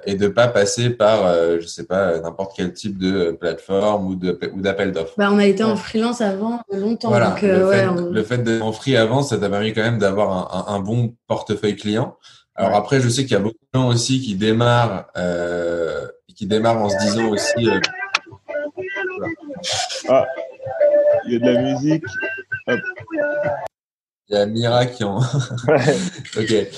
et de pas passer par je sais pas n'importe quel type de plateforme ou de ou d'appel d'offres. Bah, on a été en freelance avant longtemps. Voilà, le, fait, le, fait, d'être en free avant, ça t'a permis quand même d'avoir un, un, bon portefeuille client. Alors après, je sais qu'il y a beaucoup de gens aussi qui démarrent qui démarrent en se disant aussi. Ah, il y a de la musique. Hop. Il y a Mira qui en. *laughs* *laughs* ok.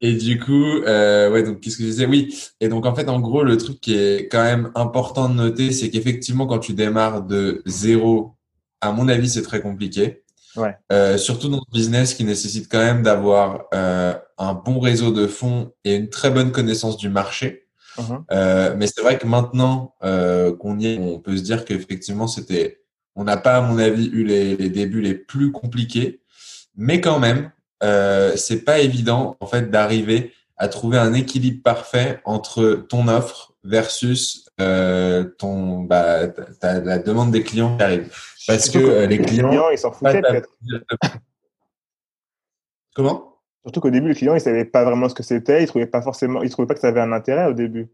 Et du coup, euh, ouais, donc qu'est-ce que je disais? Oui. Et donc en fait, en gros, le truc qui est quand même important de noter, c'est qu'effectivement, quand tu démarres de zéro à mon avis, c'est très compliqué. Ouais. Euh, surtout dans ce business qui nécessite quand même d'avoir euh, un bon réseau de fonds et une très bonne connaissance du marché. Uh-huh. Euh, mais c'est vrai que maintenant euh, qu'on y est, on peut se dire qu'effectivement, c'était, on n'a pas, à mon avis, eu les, les, débuts les plus compliqués, mais quand même, euh, c'est pas évident en fait d'arriver à trouver un équilibre parfait entre ton offre versus euh, ton bah, la demande des clients qui arrive. Parce que, euh, les clients, ils s'en foutaient peut-être. Comment? Surtout qu'au début, les clients, ils savaient pas vraiment ce que c'était, ils trouvaient pas forcément, ils trouvaient pas que ça avait un intérêt au début.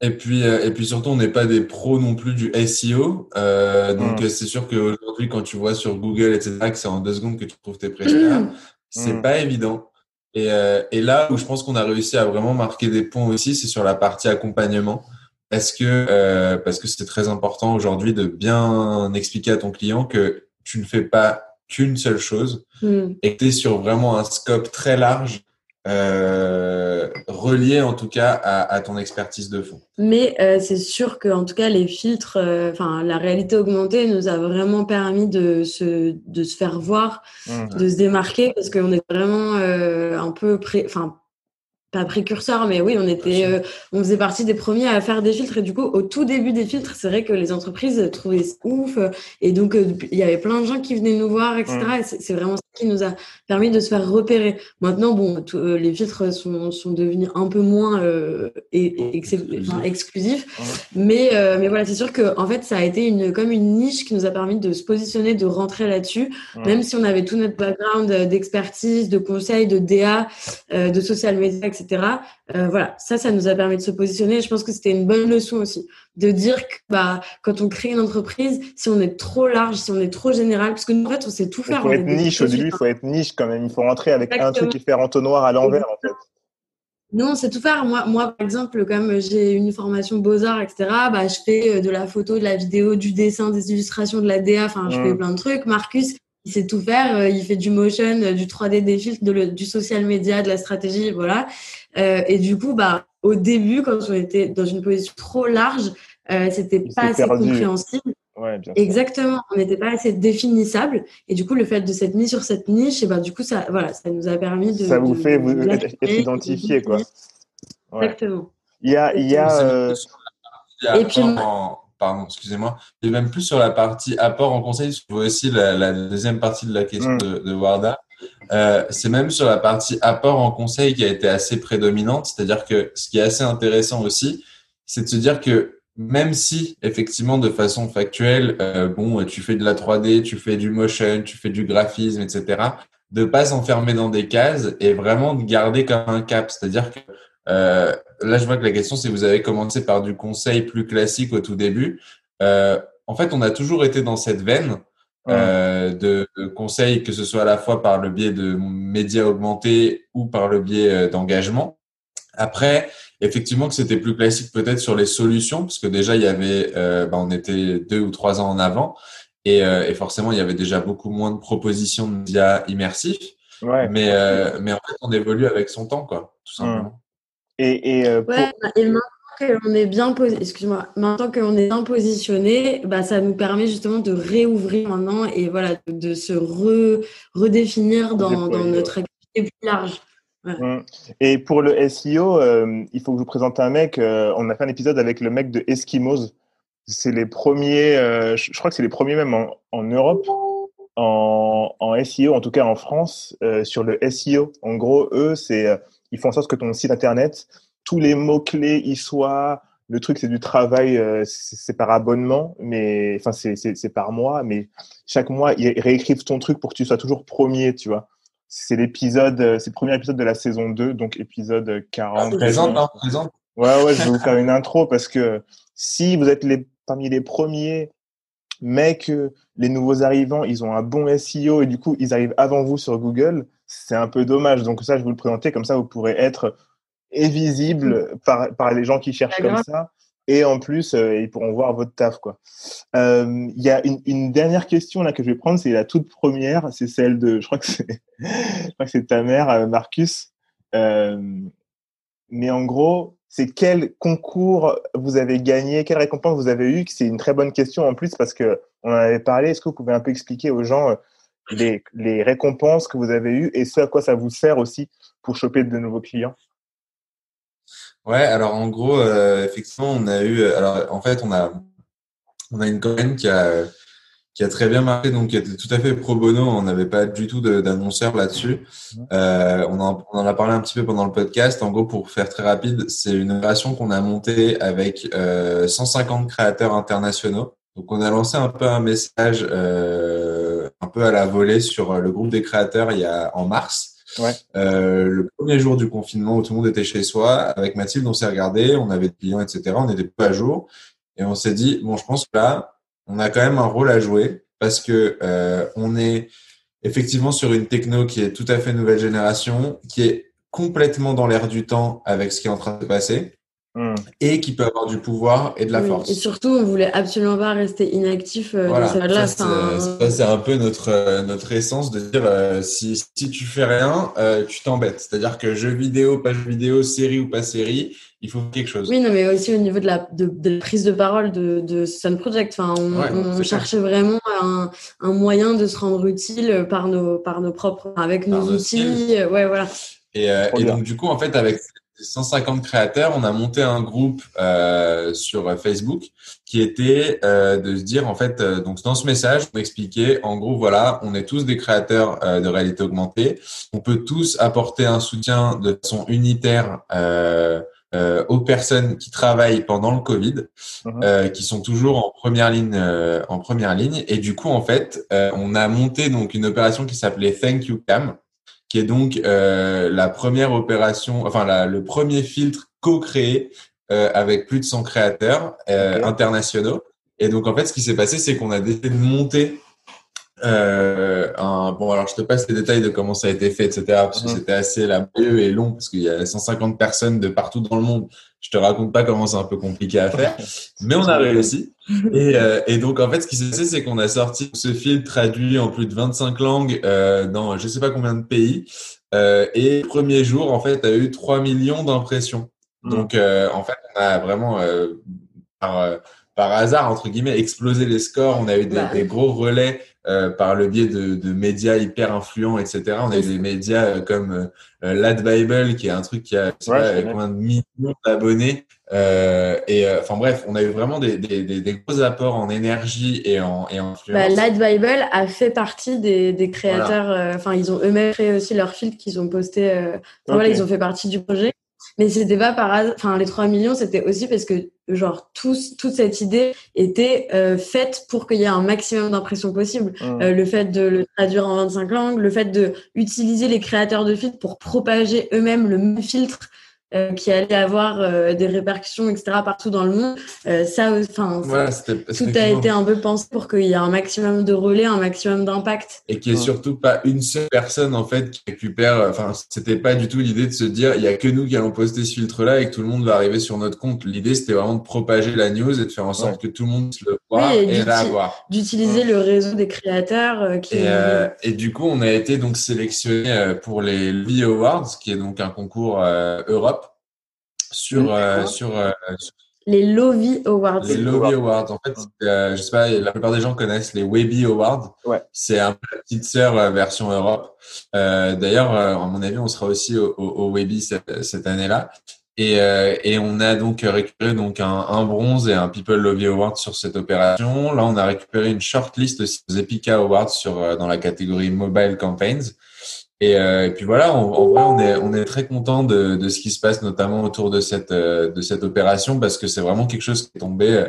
Et puis, euh, et puis surtout, on n'est pas des pros non plus du SEO. Euh, donc, hmm. c'est sûr qu'aujourd'hui, quand tu vois sur Google, etc., que c'est en deux secondes que tu trouves tes prestataires, hmm. c'est hmm. pas évident. Et, euh, et, là où je pense qu'on a réussi à vraiment marquer des points aussi, c'est sur la partie accompagnement. Parce que euh, parce que c'est très important aujourd'hui de bien expliquer à ton client que tu ne fais pas qu'une seule chose et que tu es sur vraiment un scope très large euh, relié en tout cas à, ton expertise de fond. Mais euh, c'est sûr que en tout cas les filtres, euh, enfin la réalité augmentée nous a vraiment permis de se de se faire voir, mmh. de se démarquer parce qu'on est vraiment un peu pré, enfin pas précurseur, mais oui, on était, euh, on faisait partie des premiers à faire des filtres. Et du coup, au tout début des filtres, c'est vrai que les entreprises trouvaient ouf. Et donc, euh, il y avait plein de gens qui venaient nous voir, etc. Et c'est vraiment ça qui nous a permis de se faire repérer. Maintenant, bon, euh, les filtres sont, sont devenus un peu moins et, exclusifs. Mais, mais voilà, c'est sûr que en fait, ça a été une comme une niche qui nous a permis de se positionner, de rentrer là-dessus, même si on avait tout notre background d'expertise, de conseils, de DA, de social media, etc etc. Euh, voilà, ça, ça nous a permis de se positionner. je pense que c'était une bonne leçon aussi de dire que bah, quand on crée une entreprise, si on est trop large, si on est trop général, parce que nous, en fait, on sait tout faire. Il faut être niche au début, il faut être niche quand même. Il faut rentrer avec un truc et faire entonnoir à l'envers, en fait. Non, c'est tout faire. Moi, moi, par exemple, comme j'ai une formation beaux-arts, etc., bah, je fais euh, de la photo, de la vidéo, du dessin, des illustrations, de la DA, enfin, je fais mmh. plein de trucs. Marcus, il sait tout faire. Euh, il fait du motion, euh, du 3D, des filtres, du social media, de la stratégie, voilà. Euh, et du coup, bah, au début, quand on était dans une position trop large, euh, c'était pas assez compréhensible. Ouais, bien Exactement, on n'était pas assez définissable. Et du coup, le fait de s'être mis sur cette niche, et bah, du coup, ça, voilà, ça nous a permis de. Ça vous fait vous être, identifié, quoi. Exactement. Il y a. Il y a Et puis, pardon, excusez-moi, et même plus sur la partie apport en conseil, je vois aussi la, deuxième partie de la question mm. de, de, Warda. Euh, c'est même sur la partie apport en conseil qui a été assez prédominante, c'est-à-dire que ce qui est assez intéressant aussi, c'est de se dire que même si effectivement de façon factuelle, euh, bon, tu fais de la 3D, tu fais du motion, tu fais du graphisme, etc., de pas s'enfermer dans des cases et vraiment de garder comme un cap, c'est-à-dire que euh, là, je vois que la question, c'est vous avez commencé par du conseil plus classique au tout début. Euh, en fait, on a toujours été dans cette veine euh, de, de, conseils, que ce soit à la fois par le biais de médias augmentés ou par le biais euh, d'engagement. Après, effectivement, que c'était plus classique peut-être sur les solutions, parce que déjà, il y avait, euh, bah, on était deux ou trois ans en avant, et, et, forcément, il y avait déjà beaucoup moins de propositions de médias immersifs. Ouais. Mais, mais en fait, on évolue avec son temps, quoi, tout simplement. Et, et, euh, ouais, et maintenant qu'on est bien excuse-moi, maintenant qu'on est bien positionné, bah, ça nous permet justement de réouvrir maintenant et voilà, de, se redéfinir dans, dans, notre activité plus large. Mmh. Et pour le SEO, euh, il faut que je vous présente un mec. Euh, on a fait un épisode avec le mec de Eskimos. C'est les premiers, je, crois que c'est les premiers même en, en Europe, en, en, SEO, en tout cas en France, sur le SEO. En gros, eux, c'est ils font en sorte que ton site internet, tous les mots-clés y soient. Le truc, c'est du travail, euh, c'est par abonnement, mais enfin, c'est par mois, mais chaque mois, ils réécrivent ton truc pour que tu sois toujours premier, tu vois. C'est l'épisode, euh, c'est le premier épisode de la saison 2, donc épisode 40. Ah, présente, hein, présente. Ouais, ouais, je vais vous faire une intro parce que si vous êtes les, parmi les premiers, mais que les nouveaux arrivants, ils ont un bon SEO et du coup, ils arrivent avant vous sur Google, c'est un peu dommage. Donc ça, je vais vous le présenter comme ça, vous pourrez être visible mm. par, par les gens qui cherchent comme ça. Et en plus, euh, ils pourront voir votre taf, quoi. Euh, il y a une, dernière question là que je vais prendre, c'est la toute première, c'est celle de, je crois que c'est, *laughs* je crois que c'est ta mère, euh, Marcus. mais en gros, c'est quel concours vous avez gagné, quelle récompense vous avez eu. C'est une très bonne question en plus parce que on en avait parlé. Est-ce que vous pouvez un peu expliquer aux gens les, les récompenses que vous avez eues et ce à quoi ça vous sert aussi pour choper de nouveaux clients? Ouais, alors en gros, euh, effectivement, on a eu. Alors en fait, on a on a une campagne qui a qui a très bien marché, donc qui était tout à fait pro bono. On n'avait pas du tout d'annonceur là-dessus. Euh, on, en, on, en, a parlé un petit peu pendant le podcast. En gros, pour faire très rapide, c'est une opération qu'on a montée avec euh, 150 créateurs internationaux. Donc, on a lancé un peu un message euh, un peu à la volée sur le groupe des créateurs il y a en mars. Ouais. Euh, le premier jour du confinement où tout le monde était chez soi, avec Mathilde, on s'est regardé, on avait des clients, etc. On n'était pas à jour et on s'est dit bon, je pense que là, on a quand même un rôle à jouer parce que euh, on est effectivement sur une techno qui est tout à fait nouvelle génération, qui est complètement dans l'air du temps avec ce qui est en train de se passer. Hmm. et qui peut avoir du pouvoir et de la force. Et surtout, on voulait absolument pas rester inactif euh, voilà. là C'est un peu notre euh, notre essence de dire euh, si si tu fais rien, tu t'embêtes. C'est-à-dire que jeu vidéo, pas jeu vidéo, série ou pas série, il faut quelque chose. Oui, non, mais aussi au niveau de la, de, prise de parole de, de Sun Project. Enfin, on, cherchait vraiment un, un, moyen de se rendre utile par nos, par nos propres, avec nos, outils. Ouais, voilà. Et, euh, et donc, du coup, en fait, avec 150 créateurs, on a monté un groupe euh, sur Facebook qui était euh, de se dire en fait euh, donc dans ce message on expliquait en gros voilà on est tous des créateurs euh, de réalité augmentée on peut tous apporter un soutien de façon unitaire euh, euh, aux personnes qui travaillent pendant le Covid, mhm. euh, qui sont toujours en première ligne, euh, en première ligne. Et du coup, en fait, euh, on a monté donc une opération qui s'appelait Thank You Cam, qui est donc la première opération, enfin la, le premier filtre co-créé avec plus de 100 créateurs internationaux. Et donc, en fait, ce qui s'est passé, c'est qu'on a décidé de monter euh, un, bon, alors je te passe les détails de comment ça a été fait, etc. Parce que c'était assez laborieux et long, parce qu'il y a 150 personnes de partout dans le monde. Je te raconte pas comment c'est un peu compliqué à faire, *laughs* mais on a réussi. Et, euh, et donc en fait, ce qui s'est passé, c'est qu'on a sorti ce film traduit en plus de 25 langues euh, dans je sais pas combien de pays. Euh, et premier jour, en fait, a eu 3 millions d'impressions. Mhm. Donc euh, en fait, on a vraiment euh, par par hasard, entre guillemets, explosé les scores. On a eu des, bah des gros relais euh, par le biais de, de, médias hyper influents, etc. On a des médias euh, comme euh, Lad Bible, qui est un truc qui a ouais, combien de millions d'abonnés. Euh, et enfin bref, on a eu vraiment des, des, des, gros apports en énergie et en, et en influence. Bah, Lad Bible a fait partie des, des créateurs. Enfin, ils ont eux-mêmes créé aussi leur filtre qu'ils ont posté. Enfin, voilà, ils ont fait partie du projet. Mais c'était pas par hasard. Enfin, les 3 millions, c'était aussi parce que genre tous, toute cette idée était euh, faite pour qu'il y ait un maximum d'impressions possible. Mmh. Euh, le fait de le traduire en 25 langues, le fait de utiliser les créateurs de filtres pour propager eux-mêmes le même filtre euh, qui allait avoir euh, des répercussions, etc., partout dans le monde. Euh, ça, enfin, tout a été un peu pensé pour qu'il y ait un maximum de relais, un maximum d'impact. Et qu'il n'y ait surtout pas une seule personne, en fait, qui récupère. Enfin, c'était pas du tout l'idée de se dire, il y a que nous qui allons poster ce filtre-là et que tout le monde va arriver sur notre compte. L'idée, c'était vraiment de propager la news et de faire en sorte que tout le monde se le voit et, la voir. D'utiliser le réseau des créateurs qui. Et, et, du coup, on a été donc sélectionné pour les Lee Awards, qui est donc un concours Europe sur, euh, sur, euh, les Lovie Awards. Les Lovie Awards. En fait, euh, je sais pas, la plupart des gens connaissent les Webby Awards. Ouais. C'est un peu la petite sœur version Europe. Euh, D'ailleurs, à mon avis, on sera aussi au, au, Webby cette, cette année-là. Et, euh, et, on a donc récupéré donc un, un, bronze et un People Lovey Award sur cette opération. Là, on a récupéré une shortlist aussi aux Epica Awards sur dans la catégorie Mobile Campaigns. Et, euh, et, puis voilà, en, en, vrai, on est, on est très content de, de, ce qui se passe, notamment autour de cette, euh, de cette opération, parce que c'est vraiment quelque chose qui est tombé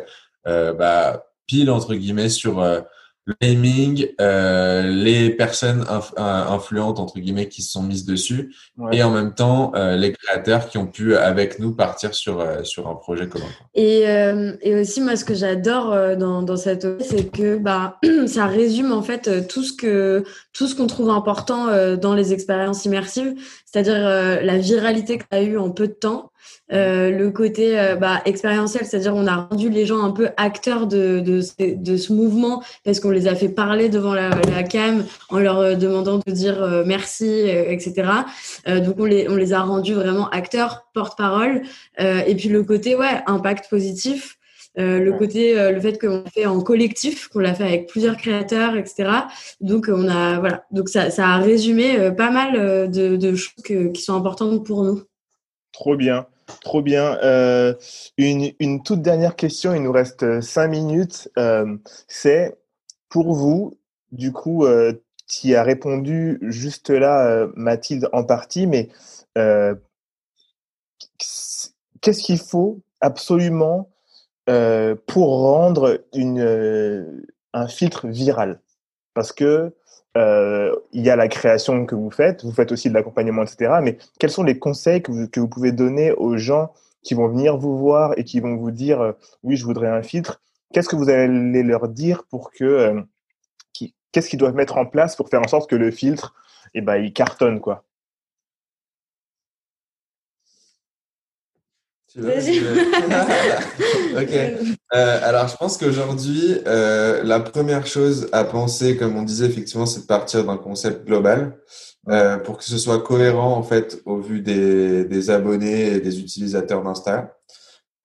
euh, bah, pile, entre guillemets, sur euh, le naming, euh, les personnes influentes entre guillemets qui se sont mises dessus, et en même temps euh, les créateurs qui ont pu avec nous partir sur euh, sur un projet commun. Et, et aussi moi ce que j'adore dans, dans cette c'est que bah *clears throat* ça résume en fait tout ce que tout ce qu'on trouve important dans les expériences immersives, c'est-à-dire la viralité que tu as eu en peu de temps. Euh, le côté euh, bah, expérientiel, c'est-à-dire on a rendu les gens un peu acteurs de, de, de ce mouvement parce qu'on les a fait parler devant la, cam en leur demandant de dire merci, etc. donc on les, on les a rendus vraiment acteurs, porte-parole. et puis le côté, ouais, impact positif. Le côté, le fait qu'on fait en collectif, qu'on l'a fait avec plusieurs créateurs, etc. Donc on a, voilà, donc ça, ça a résumé pas mal de, de choses qui sont importantes pour nous. Trop bien. Trop bien. Euh, une, toute dernière question, il nous reste euh, cinq minutes. Euh, c'est pour vous, du coup, qui a répondu juste là, Mathilde, en partie, mais qu'est-ce qu'il faut absolument pour rendre une, un filtre viral Parce que euh, il y a la création que vous faites, vous faites aussi de l'accompagnement, etc. Mais quels sont les conseils que vous, pouvez donner aux gens qui vont venir vous voir et qui vont vous dire euh, oui, je voudrais un filtre? Qu'est-ce que vous allez leur dire pour que euh, qu'est-ce qu'ils doivent mettre en place pour faire en sorte que le filtre, eh ben, il cartonne quoi? *laughs* ok. Euh, alors, je pense qu'aujourd'hui, euh, la première chose à penser, comme on disait, effectivement, c'est de partir d'un concept global euh, pour que ce soit cohérent, en fait, au vu des, des abonnés et des utilisateurs d'Insta.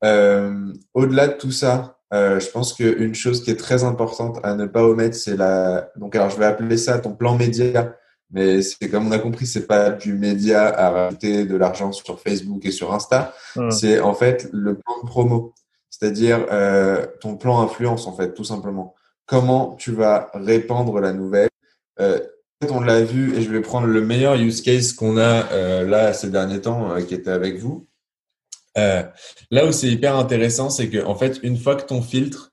Au-delà de tout ça, je pense qu'une chose qui est très importante à ne pas omettre, c'est la. Donc, alors, je vais appeler ça ton plan média mais c'est comme on a compris, c'est pas du média à rajouter de l'argent sur Facebook et sur Insta. Mmh. C'est en fait le plan de promo, c'est-à-dire euh, ton plan influence en fait, tout simplement. Comment tu vas répandre la nouvelle. Euh, on l'a vu et je vais prendre le meilleur use case qu'on a euh, là ces derniers temps euh, qui était avec vous. Là où c'est hyper intéressant, c'est que en fait, une fois que ton filtre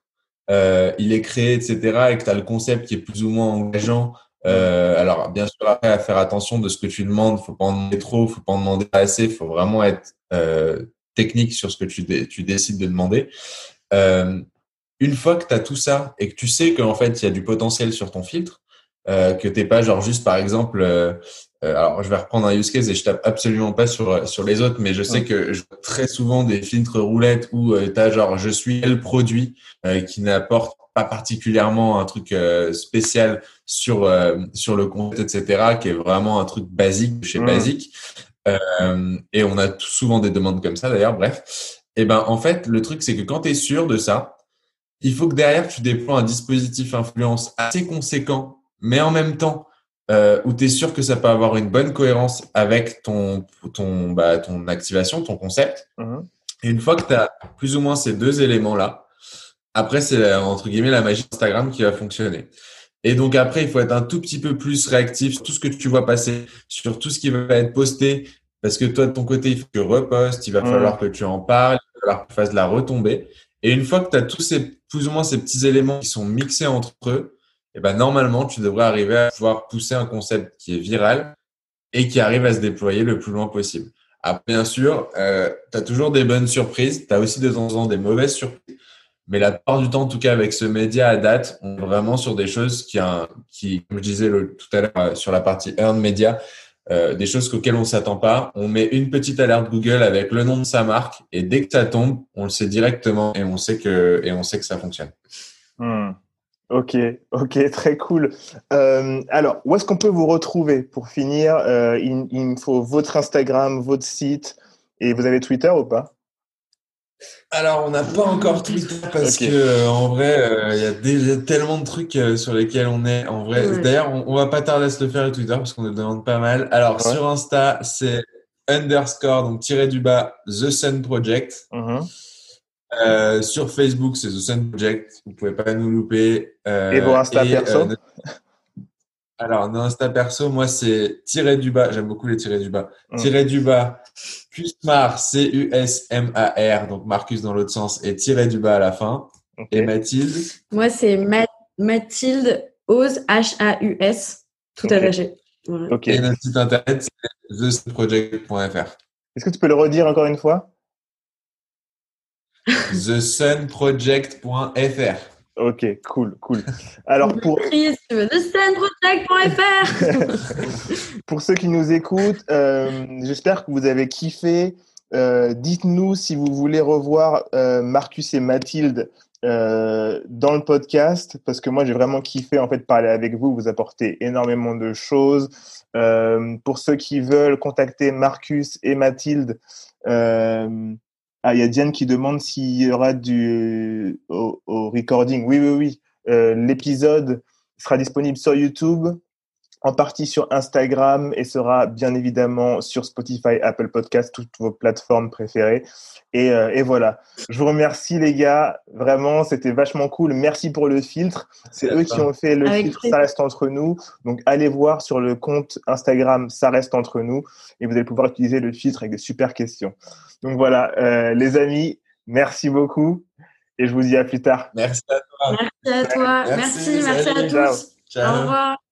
il est créé, etc., et que tu as le concept qui est plus ou moins engageant, euh, alors, bien sûr, après, à faire attention de ce que tu demandes. Faut pas en demander trop, faut pas en demander assez. Faut vraiment être euh, technique sur ce que tu, tu décides de demander. Euh, une fois que tu as tout ça et que tu sais qu'en fait, il y a du potentiel sur ton filtre, euh, que t'es pas genre juste, par exemple, euh, euh, alors je vais reprendre un use case et je tape absolument pas sur sur les autres, mais je sais que je vois très souvent des filtres roulettes où tu as genre je suis le produit qui n'apporte pas particulièrement un truc spécial sur sur le compte, etc., qui est vraiment un truc basique chez basique. Euh, et on a souvent des demandes comme ça d'ailleurs. Bref, et eh ben en fait le truc c'est que quand tu es sûr de ça, il faut que derrière tu déploies un dispositif influence assez conséquent, mais en même temps euh, où tu es sûr que ça peut avoir une bonne cohérence avec ton ton bah, ton activation, ton concept. Mmh et une fois que tu as plus ou moins ces deux éléments là, après c'est entre guillemets la magie Instagram qui va fonctionner. Et donc après, il faut être un tout petit peu plus réactif sur tout ce que tu vois passer, sur tout ce qui va être posté, parce que toi, de ton côté, il faut que tu repostes, il va falloir que tu en parles, il va falloir que tu fasses de la retombée. Et une fois que tu as tous ces, plus ou moins ces petits éléments qui sont mixés entre eux, et eh ben normalement, tu devrais arriver à pouvoir pousser un concept qui est viral et qui arrive à se déployer le plus loin possible. Ah, bien sûr, euh, tu as toujours des bonnes surprises, tu as aussi de temps en temps des mauvaises surprises. Mais la plupart du temps, en tout cas avec ce média à date, on est vraiment sur des choses qui, qui comme je disais tout à l'heure euh, sur la partie earn media, euh, des choses auxquelles on s'attend pas. On met une petite alerte Google avec le nom de sa marque et dès que ça tombe, on le sait directement et on sait que et on sait que ça fonctionne. Hmm. Ok, ok, très cool. Euh, alors, où est-ce qu'on peut vous retrouver pour finir il, il me faut votre Instagram, votre site et vous avez Twitter ou pas? Alors, on n'a pas encore *laughs* Twitter parce que euh, en vrai, euh, il y a déjà tellement de trucs euh, sur lesquels on est. En vrai, d'ailleurs, on, va pas tarder à se le faire le Twitter parce qu'on nous demande pas mal. Alors, sur Insta, c'est underscore donc tiré du bas The Sun Project. Mm-hmm. sur Facebook, c'est The Sun Project. Vous pouvez pas nous louper. et vos Insta perso alors, non, Insta perso, moi, c'est tiré du bas. J'aime beaucoup les tirés du bas. Mm. Tiré du bas, Cusmar, C-U-S-M-A-R, donc Marcus dans l'autre sens, et tiré du bas à la fin. Et Mathilde Moi, c'est Mathilde Ose, H-A-U-S, tout attaché. Et notre site internet, c'est thesunproject.fr. Est-ce que tu peux le redire encore une fois? *laughs* thesunproject.fr. Ok, cool, cool. Alors pour pour ceux qui nous écoutent, euh, j'espère que vous avez kiffé. Euh, dites-nous si vous voulez revoir euh, Marcus et Mathilde dans le podcast parce que moi j'ai vraiment kiffé en fait parler avec vous. Vous apportez énormément de choses. Pour ceux qui veulent contacter Marcus et Mathilde, ah il y a Diane qui demande s'il y aura du au, au recording. Oui oui oui. Euh, l'épisode sera disponible sur YouTube en partie sur Instagram et sera bien évidemment sur Spotify, Apple Podcast, toutes vos plateformes préférées. Et, euh, et voilà. Je vous remercie les gars. Vraiment, c'était vachement cool. Merci pour le filtre. C'est eux qui ont fait le filtre. Ça reste entre nous. Donc allez voir sur le compte Instagram. Ça reste entre nous et vous allez pouvoir utiliser le filtre avec des super questions. Donc voilà, euh, les amis, merci beaucoup et je vous dis à plus tard. Merci à toi. Merci à toi. Merci, merci, à tous. Ciao. Au revoir.